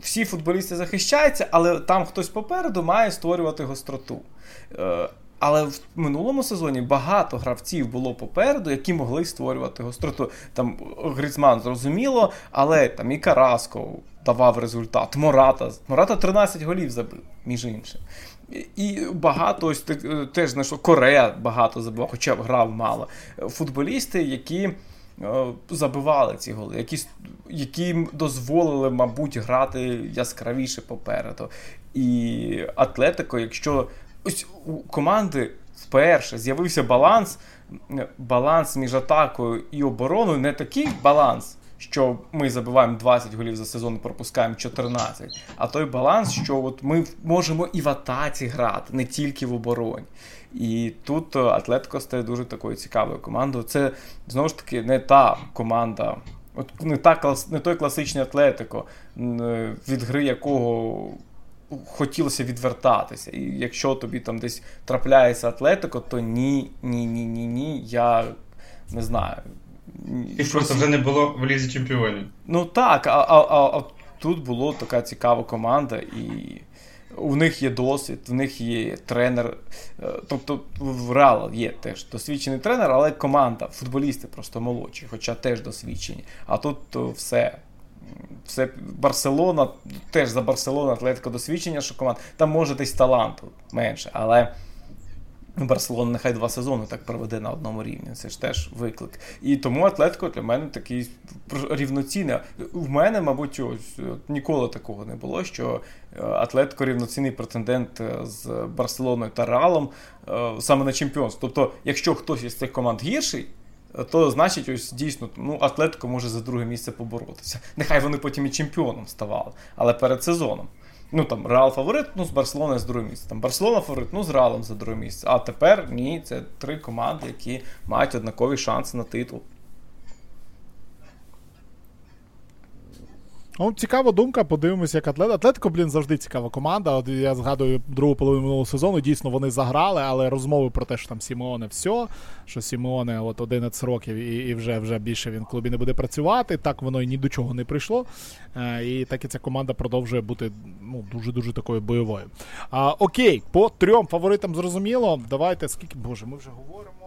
Всі футболісти захищаються, але там хтось попереду має створювати гостроту. Е, але в минулому сезоні багато гравців було попереду, які могли створювати гостроту. Там Грицман зрозуміло, але там і Караско давав результат. Мората Мората 13 голів забив, між іншим. І багато ось е, теж знайшло Корея багато забивав, хоча б грав мало. Футболісти, які. Е, забивали ці голи, які які дозволили, мабуть, грати яскравіше попереду. І Атлетико, якщо ось у команди вперше з'явився баланс, баланс між атакою і обороною, не такий баланс. Що ми забиваємо 20 голів за сезон і пропускаємо 14. А той баланс, що от ми можемо і в атаці грати, не тільки в обороні. І тут Атлетико стає дуже такою цікавою командою. Це знову ж таки не та команда, от не та не той класичний Атлетико, від гри якого хотілося відвертатися. І якщо тобі там десь трапляється Атлетико, то ні, ні, ні, ні, ні. Я не знаю. І просто вже не було в лізі чемпіонів. Ну так, а, а, а, а тут була така цікава команда, і у них є досвід, в них є тренер. Е, тобто в Реал є теж досвідчений тренер, але команда, футболісти просто молодші, хоча теж досвідчені. А тут все все Барселона, теж за Барселону Атлетико досвідчення, що команд. Там може десь таланту менше, але Барселона нехай два сезони так проведе на одному рівні. Це ж теж виклик. І тому Атлетико для мене такий рівноцінний. В мене, мабуть, ось ніколи такого не було, що е, Атлетико рівноцінний претендент е, з Барселоною та Реалом е, саме на чемпіонство. Тобто, якщо хтось із цих команд гірший то значить, ось дійсно ну, Атлетико може за друге місце поборотися. Нехай вони потім і чемпіоном ставали, але перед сезоном. Ну там Реал фаворит, ну з Барселони з друге місце. Там Барселона фаворит, ну з Реалом за друге місце. А тепер ні, це три команди, які мають однакові шанси на титул. Ну, Цікава думка, подивимося, як атлет. Атлетико, блін, завжди цікава команда. От Я згадую другу половину минулого сезону. Дійсно, вони заграли, але розмови про те, що там Сімеоне все, що Сімеоне от 11 років і і вже вже більше він в клубі не буде працювати. Так воно і ні до чого не прийшло. Е, і так і ця команда продовжує бути ну, дуже-дуже такою бойовою. А, Окей, по трьом фаворитам зрозуміло. Давайте скільки. Боже, ми вже говоримо.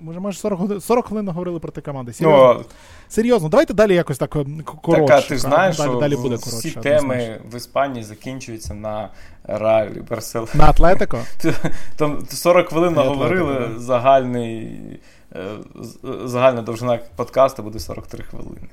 Ми вже майже 40 40 хвилин говорили про ті команди. Серйозно, ну, Серйозно, давайте далі якось так коротше. Так, а ти знаєш, далі, що далі буде коротше. Всі теми в Іспанії закінчуються на ралі Барселона. На Атлетико? Там 40 хвилин наговорили, загальний, е, загальна довжина подкасту буде 43 хвилини.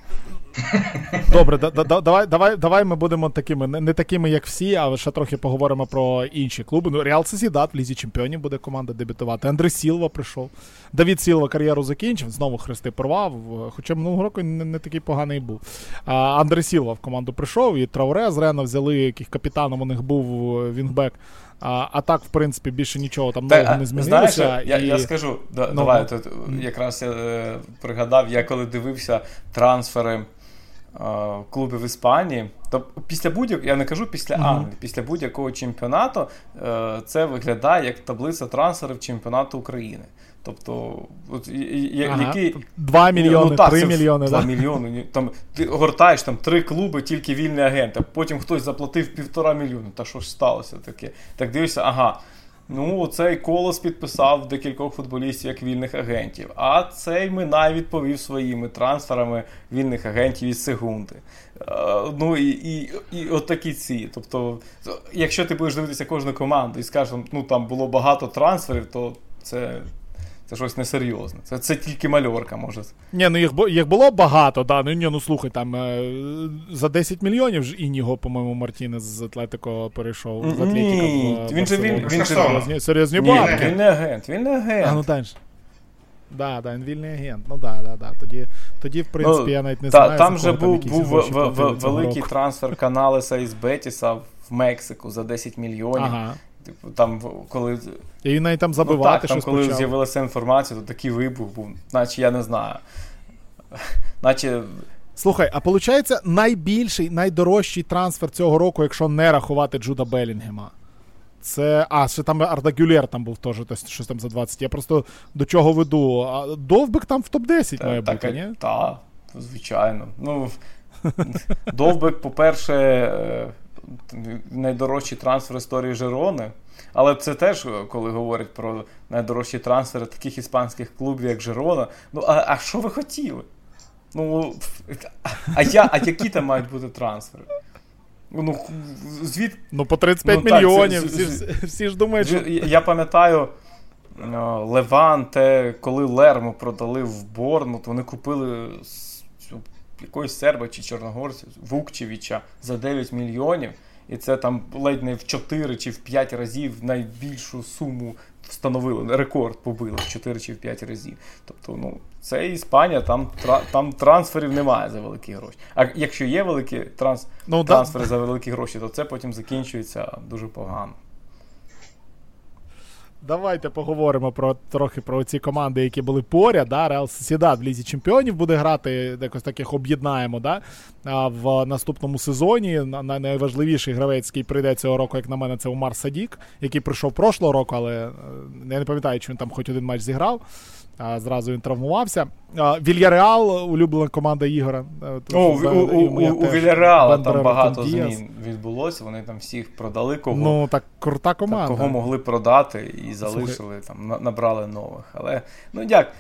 Добре, да, да, давай давай, давай ми будемо такими, не, такими, як всі, а ще трохи поговоримо про інші клуби. Ну, Реал Сосідат в Лізі Чемпіонів буде команда дебютувати. Андре Сілва прийшов. Давід Сілва кар'єру закінчив, знову хрести порвав. Хоча минулого року не, не такий поганий був. А, Андре Сілва в команду прийшов, і Трауре з Рена взяли, яких капітаном у них був Вінгбек. А а так, в принципі, більше нічого там Та, не змінилося. Знаєш, і... я я скажу, да, ну, давай тут якраз я е, пригадав, я коли дивився трансфери клубів Іспанії. То після будь-якого, я не кажу після. Англії, після будь-якого чемпіонату е, це виглядає як таблиця трансферів чемпіонату України. Тобто, от, я, ага. які... 2 ну, мільйони, ну, так, 3 мільйони. 2 да? мільйони. Там, Ти гортаєш там три клуби, тільки вільний агент, а потім хтось заплатив півтора мільйони. Та що ж сталося таке? Так дивишся, ага. Ну, цей колос підписав декількох футболістів як вільних агентів. А цей Минай відповів своїми трансферами вільних агентів із Сегунди. Е, ну і і, і от такі ці. Тобто, якщо ти будеш дивитися кожну команду і скажеш, ну там було багато трансферів, то це це щось несерйозне. Це це тільки мальорка може. Ні, ну їх їх було багато, да. Ну ні, ну слухай, там е, за 10 мільйонів ж Ініго, по-моєму, Мартінес з Атлетико перейшов з Атлетіка. Ні, він же він, він серйозні, серйозні бабки. Він не агент, він не агент. А, ну дальше. Да, да, він вільний агент. Ну да, да, да. Тоді, тоді в принципі, ну, я навіть не та, знаю. Там же був був в, в, великий трансфер Каналеса із Бетіса в Мексику за 10 мільйонів. Ага. Там, коли... І навіть там забивати ну, так, там, коли почав. з'явилася інформація, то такий вибух був, наче я не знаю. Наче. Слухай, а виходить, найбільший, найдорожчий трансфер цього року, якщо не рахувати Джуда Белінгема. Це. А, ще там Арда Гюлєр там був теж, щось там за 20. Я просто до чого веду. А Довбик там в топ-10 має так, бути, ні? Так, звичайно. Ну, Довбик, по-перше, е, найдорожчий трансфер історії Жерони. Але це теж, коли говорять про найдорожчі трансфери таких іспанських клубів, як Жерона. Ну, а а що ви хотіли? Ну, А я, а які там мають бути трансфери? Ну, звід... ну по 35 ну, мільйонів. Так, це, всі, всі ж думають, що. Я пам'ятаю. Леванте, коли Лерму продали в Борнмут, вони купили якоїсь серба чи чорногорця Вукчевича за 9 мільйонів. І це там ледь не в 4 чи в 5 разів найбільшу суму встановили. Рекорд побили в 4 чи в 5 разів. Тобто, ну, це Іспанія, там там трансферів немає за великі гроші. А якщо є великі транс, ну, трансфери да. за великі гроші, то це потім закінчується дуже погано. Давайте поговоримо про трохи про ці команди, які були поряд. Да? Реал Сосідад в Лізі Чемпіонів буде грати, якось таких об'єднаємо да? а в наступному сезоні. Найважливіший гравець, який прийде цього року, як на мене, це Умар Садік, який прийшов прошлого року, але е, я не пам'ятаю, чи він там хоч один матч зіграв. А Зразу він травмувався. Вільяреал, улюблена команда Ігора. О, у у, у Вільяреала там багато змін відбулося. Вони там всіх продали кого. Ну, так крута команда. Так, кого могли продати і залишили, там, набрали нових. Але ну як.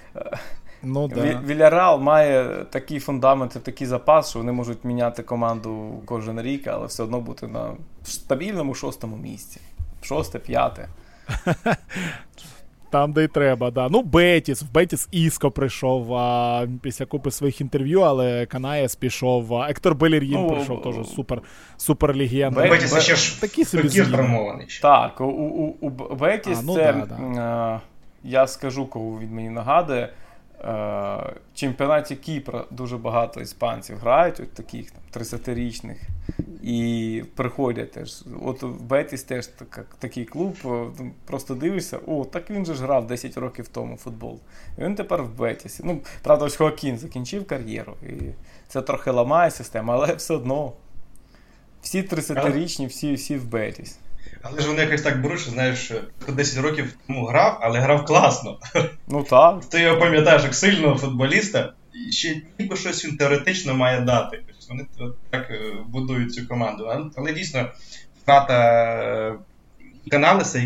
Ну, да. Вільяреал має такий фундамент і такий запас, що вони можуть міняти команду кожен рік, але все одно бути на стабільному шостому місці. Шосте, п'яте. Там, де й треба, да. Ну, Бетіс, в Бетіс Іско прийшов а, після купи своїх інтерв'ю, але Канаєс пішов. А, Ектор Белір'їн ну, прийшов теж супер супер легенда. Бетіс ще ж такі собі травмований. Так, у у, у Бетіс а, ну, це, да, да. А, я скажу, кого він мені нагадує. В чемпіонаті Кіпра дуже багато іспанців грають, от таких там 30-річних, і приходять теж. От в Бетіс теж так, такий клуб. Ну, просто дивишся, о, так він же ж грав 10 років тому футбол. І Він тепер в Бетісі. Ну, правда, ось Хоакін закінчив кар'єру. І це трохи ламає систему, але все одно всі 30-річні, всі всі в Бетіс. Але ж вони якось так беруть, що знаєш, 10 років тому грав, але грав класно. Ну так. Ти його пам'ятаєш як сильного футболіста, і ще ніби щось він теоретично має дати. Вони так е, будують цю команду. Але дійсно, втрата е, Каналеса,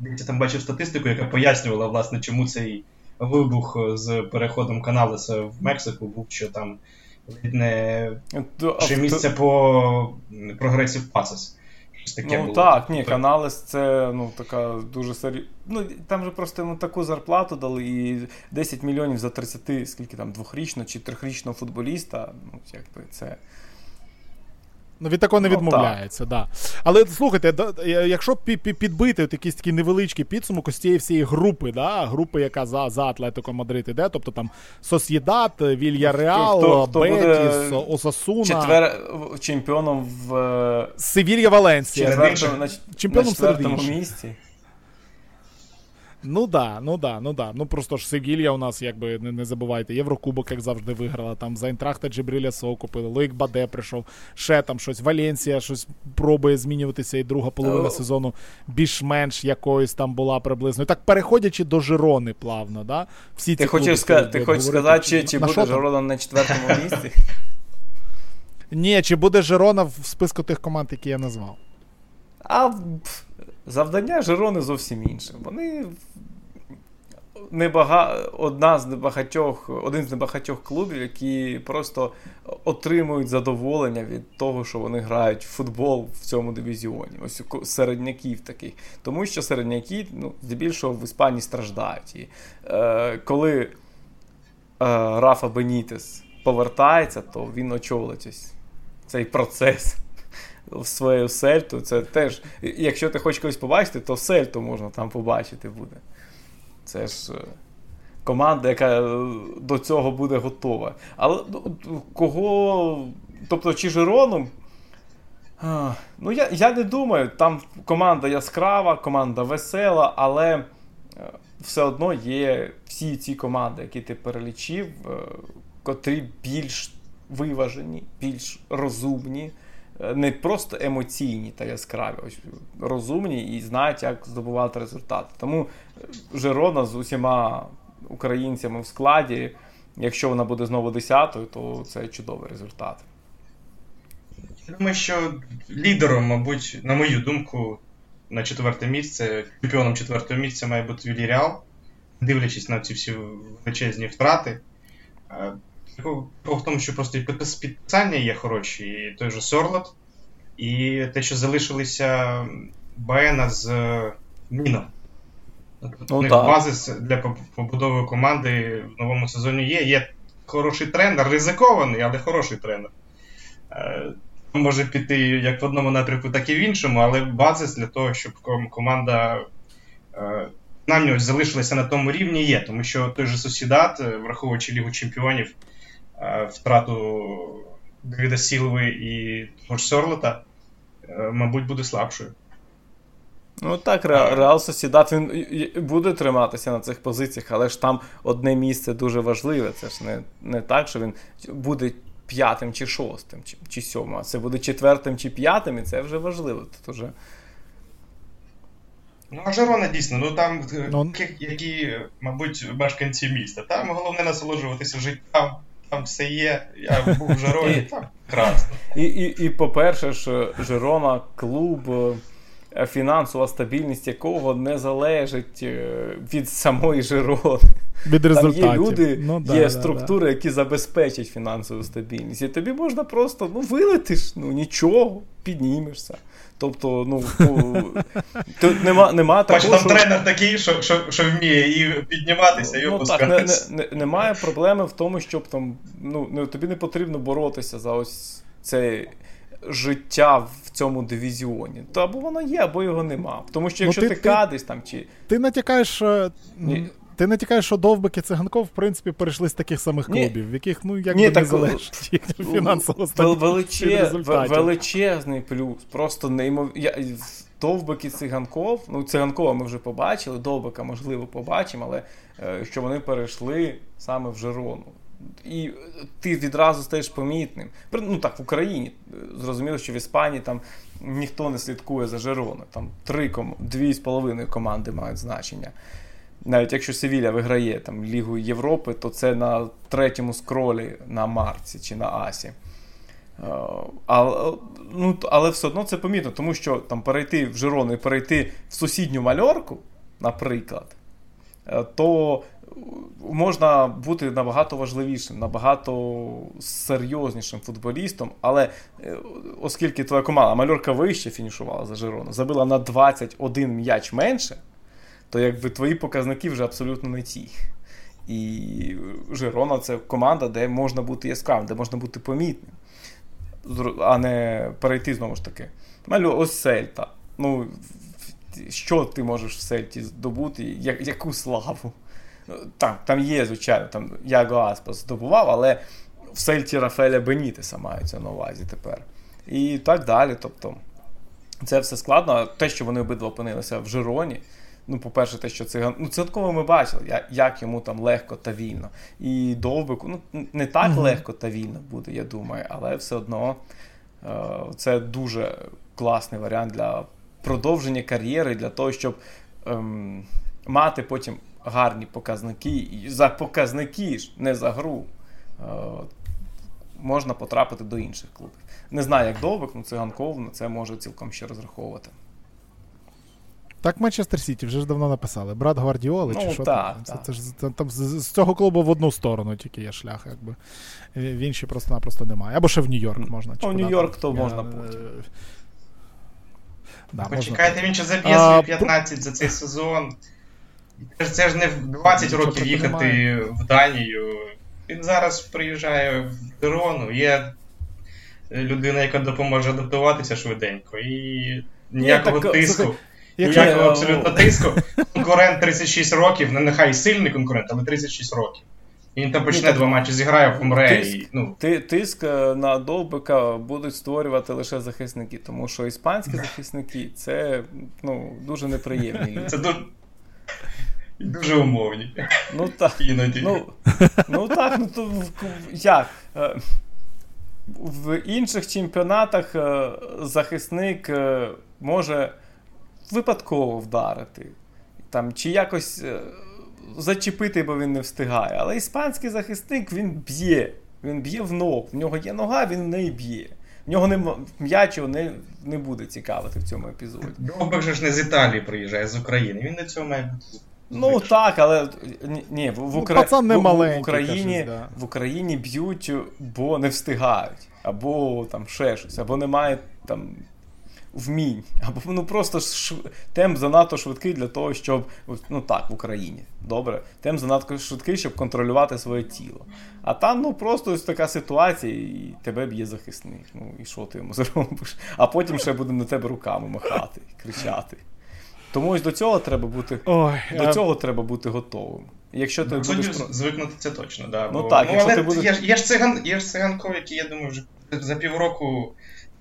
я там бачив статистику, яка пояснювала, власне, чому цей вибух з переходом Каналеса в Мексику був, що там не ще місце по прогресів пасес. Таке ну було. так, ні, Каналес це ну, така дуже серйозна. Ну, Там же просто йому таку зарплату дали і 10 мільйонів за 30, скільки там, двохрічного чи трьохрічного футболіста. Ну, якби це. Ну, від такого не ну, відмовляється, да. Але слухайте, якщо підбити от якийсь такий невеличкий підсумок ось цієї всієї групи, да, групи, яка за за Атлетико Мадрид іде, тобто там Сосєдат, Вільяреал, Бетіс, Осасуна. Четвер чемпіоном в е, Севілья Валенсія. Чемпіоном серед місці. Ну да, ну да, ну да. Ну просто ж Севілья у нас, якби не не забувайте, Єврокубок, як завжди, виграла. Там за Інтрахта Джибриля Со купили, Лоїк Баде прийшов, ще там щось. Валенсія щось пробує змінюватися, і друга половина сезону більш-менш якоюсь там була приблизно. І так переходячи до Жирони плавно, да? Всі Ти хочеш ска- ти хочеш сказати, чи, чи буде Жирона на четвертому місці? Ні, чи буде Жирона в списку тих команд, які я назвав? А завдання Жирони зовсім інше. Вони небага... одна з небагатьох, один з небагатьох клубів, які просто отримують задоволення від того, що вони грають в футбол в цьому дивізіоні. Ось середняків таких. Тому що середняки, ну, здебільшого в Іспанії страждають. І е, коли е, Рафа Бенітес повертається, то він очолить ось цей процес свою сельту. Це теж, якщо ти хочеш когось побачити, то сельту можна там побачити буде. Це ж е, команда, яка е, до цього буде готова. Але ну, кого. Тобто, чи Жирону. Ну, я я не думаю, там команда яскрава, команда весела, але е, все одно є всі ці команди, які ти перелічив, котрі більш виважені, більш розумні, не просто емоційні та яскраві, ось розумні і знають, як здобувати результати. Тому е, Жирона з усіма українцями в складі, якщо вона буде знову десятою, то це чудовий результат. Думаю, що лідером, мабуть, на мою думку, на четверте місце, чемпіоном четвертого місця має бути Віліріал, дивлячись на ці всі величезні втрати. Е, Справа в тому, що просто і підписання є хороші, і той же Сорлот, і те, що залишилися Баена з Міном. Ну, У них базис для побудови команди в новому сезоні є. Є хороший тренер, ризикований, але хороший тренер. Е, може піти як в одному напрямку, так і в іншому, але базис для того, щоб команда е, нам залишилася на тому рівні, є. Тому що той же Сусідат, враховуючи Лігу Чемпіонів, Е, втрату Давіда Сілви і того ж Сорлота, е, мабуть, буде слабшою. Ну так, Реал Сосідат він буде триматися на цих позиціях, але ж там одне місце дуже важливе. Це ж не не так, що він буде п'ятим чи шостим, чи чи сьомим, а це буде четвертим чи п'ятим, і це вже важливо. Тут уже... Ну, а Жерона дійсно, ну там ну... які, мабуть, мешканці міста. Там головне насолоджуватися життям там все є. Я був в Жероні, там красно. І, і, і по-перше, ж, Жерона клуб, е, фінансова стабільність якого не залежить е, від самої Жерони. Від результатів. Там є люди, ну, да, є да, структури, да. які забезпечать фінансову стабільність. І тобі можна просто ну, вилетиш, ну нічого, піднімешся. Тобто, ну тут нема нема такого, Бач, там що... тренер такий, що що, що вміє і підніматися, і опускатися. Ну, так, не, не, Немає проблеми в тому, щоб там ну не, тобі не потрібно боротися за ось це життя в цьому дивізіоні. То або воно є, або його нема. Тому що ну, якщо ну, ти, ти кадись там чи. Ти натякаєш. Ні. Ти натякаєш, що довбики циганков, в принципі, перейшли з таких самих клубів, в яких ну як Ні, би не залежить їхня фінансова величез, величезний плюс. Просто неймовірно. Довбики циганков. Ну, циганкова ми вже побачили, довбика, можливо, побачимо, але е, що вони перейшли саме в Жирону. і ти відразу стаєш помітним. Ну так, в Україні. Зрозуміло, що в Іспанії там ніхто не слідкує за Жероною. Там три дві з половиною команди мають значення. Навіть якщо Севіля виграє там Лігу Європи, то це на третьому скролі на Марці чи на Асі. Е, але ну, але все одно це помітно, тому що там перейти в Жирону і перейти в сусідню мальорку, наприклад, е, то можна бути набагато важливішим, набагато серйознішим футболістом. Але е, оскільки твоя команда Мальорка вище фінішувала за Жирону, забила на 21 м'яч менше, то якби твої показники вже абсолютно не ті. І Жирона це команда, де можна бути яскравим, де можна бути помітним а не перейти знову ж таки. Малю, ось Сельта. Ну, Що ти можеш в Сельті здобути? Я, яку славу? Ну, там там є, звичайно, там Яго Аспас здобував, але в Сельті Рафеля Бенітеса маються на увазі тепер. І так далі. Тобто, це все складно. Те, що вони обидва опинилися в Жироні. Ну, по-перше, те, що циган. Ну, Цятково ми бачили, як йому там легко та вільно. І довбику, ну, не так mm-hmm. легко та вільно буде, я думаю, але все одно е- це дуже класний варіант для продовження кар'єри, для того, щоб ем, мати потім гарні показники. І за показники ж, не за гру. Е- можна потрапити до інших клубів. Не знаю, як довбик, ну циганков на це може цілком ще розраховувати. Так Манчестер Сіті вже ж давно написали. Брат Гвардіоли, ну, чи що та, там? Та. Це, це ж там, там з, з цього клубу в одну сторону тільки є шлях, якби. В інші просто-напросто немає. Або ще в Нью-Йорк можна. Ну, в Нью-Йорк то можна потім. Да, Почекайте, можна. він ще заб'є свої 15 за цей сезон. Це ж не в 20 років їхати немає. в Данію. Він зараз приїжджає в Дерону, є людина, яка допоможе адаптуватися швиденько, і ніякого Ні, так, тиску. Слухай, Ніякого абсолютно тиску. Конкурент 36 років, не нехай сильний конкурент, але 36 років. І він там почне Ні, два матчі зіграє, помре. Тиск, і, ну. тиск е, на Довбика будуть створювати лише захисники, тому що іспанські захисники це ну, дуже неприємні. Це дуже дуже умовні. Ну так. Іноді. Ну, ну так, ну то як? Е, в інших чемпіонатах е, захисник може випадково вдарити, там, чи якось е, зачепити, бо він не встигає. Але іспанський захисник він б'є. Він б'є в ногу. В нього є нога, він в неї б'є. В нього не м'яч не не буде цікавити в цьому епізоді. Довбик же ж не з Італії приїжджає, з України. Він на цьому. Ну так, але ні, в, в, Укра... ну, не в, Україні кажуть, да. в Україні б'ють, бо не встигають, або там ще щось, або немає там вмінь, або ну просто ш... темп занадто швидкий для того, щоб ну так, в Україні. Добре, темп занадто швидкий, щоб контролювати своє тіло. А там ну просто ось така ситуація, і тебе б'є захисник. Ну і що ти йому зробиш? А потім ще буде на тебе руками махати, кричати. Тому ось до цього треба бути Ой, до а... цього треба бути готовим. Якщо ти ну, будеш... звикнути це точно, да. Ну, бо... так, ну, якщо але ти будеш... є, є ж циган, є ж циганков, який, я думаю, вже за півроку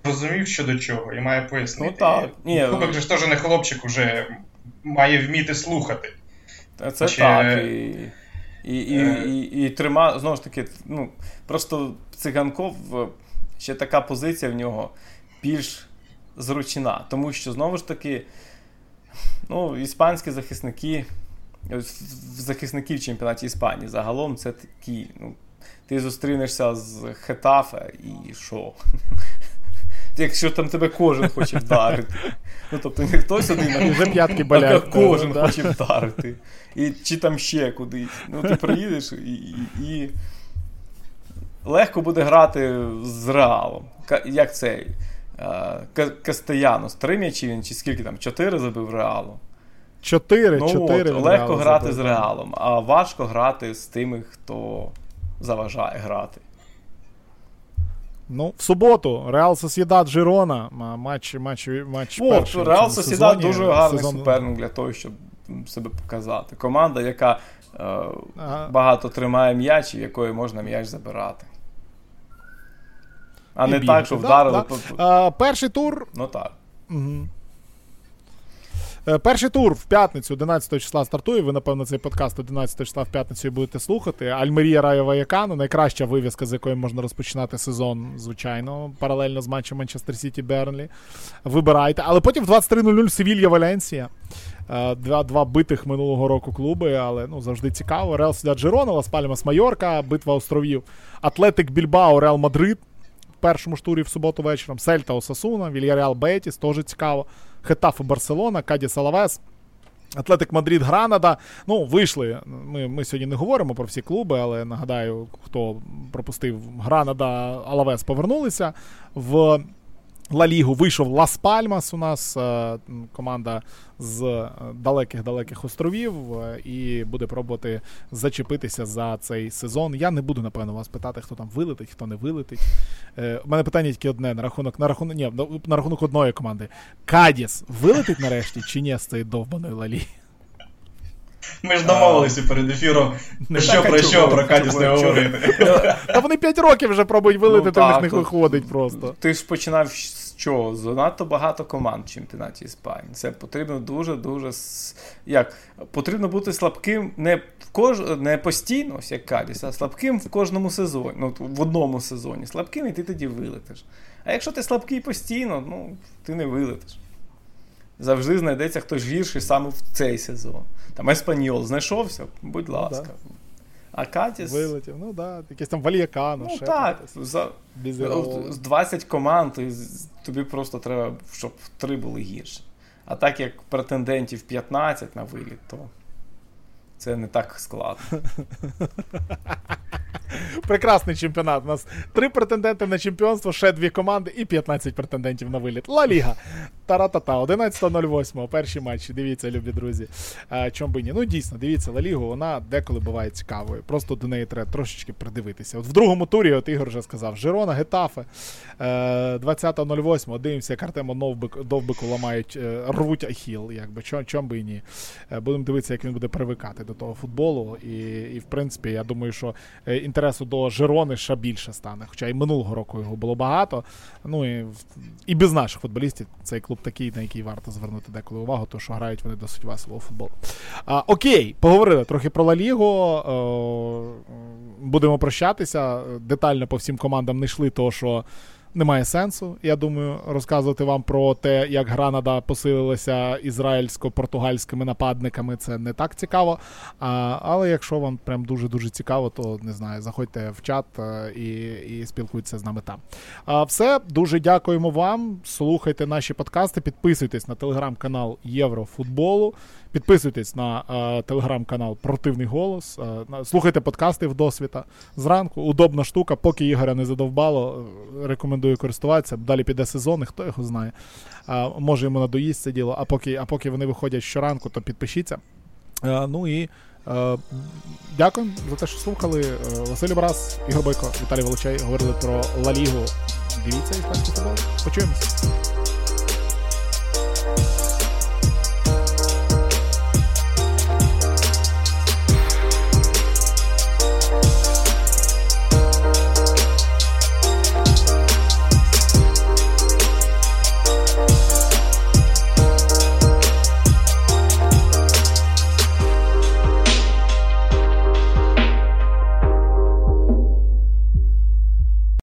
розумів, що до чого, і має пояснити. Ну так. Ні, Кубок же ж теж не хлопчик уже має вміти слухати. Це Чи... так. І і, і, е. і, і, трима, знову ж таки, ну, просто циганков ще така позиція в нього більш зручна. Тому що, знову ж таки, ну, іспанські захисники, захисники в чемпіонаті Іспанії загалом це такі. ну, Ти зустрінешся з Хетафе і що? Якщо там тебе кожен хоче вдарити. Ну, тобто не хтось один, а вже п'ятки болять. А кожен да, хоче вдарити. І Чи там ще кудись. Ну, ти приїдеш і, і, і легко буде грати з реалом. Як цей Кастеянос. Три м'ячі він, чи скільки там? Чотири забив реалу. Чотири, ну, чотири. От, легко грати забив. з реалом, а важко грати з тими, хто заважає грати. Ну, в суботу Реал Сосідат Жирона. Матч матч, матч О, перший. Реал Сосідат дуже гарний сезон... суперник для того, щоб себе показати. Команда, яка е, ага. багато тримає м'яч, і якої можна м'яч забирати. А І не бігти. так, що вдарили. Да, да. А, перший тур. Ну так. Угу. Е, перший тур в п'ятницю, 11 числа стартує. Ви, напевно, цей подкаст 11 числа в п'ятницю будете слухати. Альмерія Райо Ваякану, найкраща вивіска, з якої можна розпочинати сезон, звичайно, паралельно з матчем Манчестер Сіті Бернлі. Вибирайте. Але потім в 23.00 Севілья Валенсія. Е, два два битих минулого року клуби, але ну завжди цікаво. Реал Сідат Джерона, Лас Пальмас Майорка, битва островів, Атлетик Більбао, Реал Мадрид в же турі в суботу вечором, Сельта Осасуна, Вільяреал Бетіс, теж цікаво. Хетаф Барселона, Кадіс Алавес. Атлетик Мадрид Гранада. Ну, вийшли. Ми ми сьогодні не говоримо про всі клуби, але нагадаю, хто пропустив Гранада, Алавес повернулися в Ла Лігу вийшов Лас Пальмас. У нас е, команда з далеких-далеких островів е, і буде пробувати зачепитися за цей сезон. Я не буду, напевно, вас питати, хто там вилетить, хто не вилетить. Е, у мене питання тільки одне: на рахунок на рахунок, ні, на рахунок одної команди. Кадіс вилетить нарешті чи ні з цієї довбаної Лалі? Ми ж домовилися перед ефіром. Не що про що, про Кадіс не говорити. Та вони 5 років вже пробують вилити, то в них не виходить просто. Ти ж починав що занадто багато команд в чемпіонаті Іспанії. Це потрібно дуже-дуже як потрібно бути слабким не в кож... не постійно, ось як Кадіс, а слабким в кожному сезоні. Ну, в одному сезоні. Слабким і ти тоді вилетиш. А якщо ти слабкий постійно, ну ти не вилетиш. Завжди знайдеться хтось гірший саме в цей сезон. Там Еспаньол знайшовся, будь ну ласка. Ну, да. А Катіс... Вилетів, ну так, якийсь там Вальякано. Ну так, за... з 20 команд і тобі просто треба, щоб три були гірші. А так як претендентів 15 на виліт, то це не так складно. Прекрасний чемпіонат. У нас три претенденти на чемпіонство, ще дві команди і 15 претендентів на виліт. Ла Ліга. Та-ра-та-та, 11.08. Перші матчі. Дивіться, любі друзі. Чом би ні? Ну, дійсно, дивіться, Ла Лігу, вона деколи буває цікавою. Просто до неї треба трошечки придивитися. От в другому турі, от Ігор вже сказав, Жирона, Гетафе. 20.08. Дивимося, як Артему Новбик, Довбику ламають, е, рвуть ахіл. Якби, чом, чом би і ні. Е, будемо дивитися, як він буде привикати до того футболу. І, і в принципі, я думаю, що е, інтересу до Жирони ще більше стане. Хоча і минулого року його було багато. Ну і і без наших футболістів цей клуб такий, на який варто звернути деколи увагу, тому що грають вони досить весело у футбол. А, Окей, поговорили трохи про Ла Лігу. Будемо прощатися. Детально по всім командам не йшли, того що немає сенсу, я думаю, розказувати вам про те, як Гранада посилилася ізраїльсько-португальськими нападниками. Це не так цікаво. А, Але якщо вам прям дуже-дуже цікаво, то не знаю, заходьте в чат е, і і спілкуйтеся з нами там. А, Все, дуже дякуємо вам. Слухайте наші подкасти, підписуйтесь на телеграм-канал Єврофутболу. Підписуйтесь на е, телеграм-канал Противний голос. Е, слухайте подкасти в досвіта зранку. Удобна штука, поки Ігоря не задовбало. Е, рекомендую користуватися. Далі піде сезон, і хто його знає. Е, може йому надоїсть це діло. А поки а поки вони виходять щоранку, то підпишіться. Е, ну і е, дякую за те, що слухали. Василь Брас, Ігор Бойко, Віталій Волочай говорили про Ла Лігу. Дивіться і футбол. Почуємось.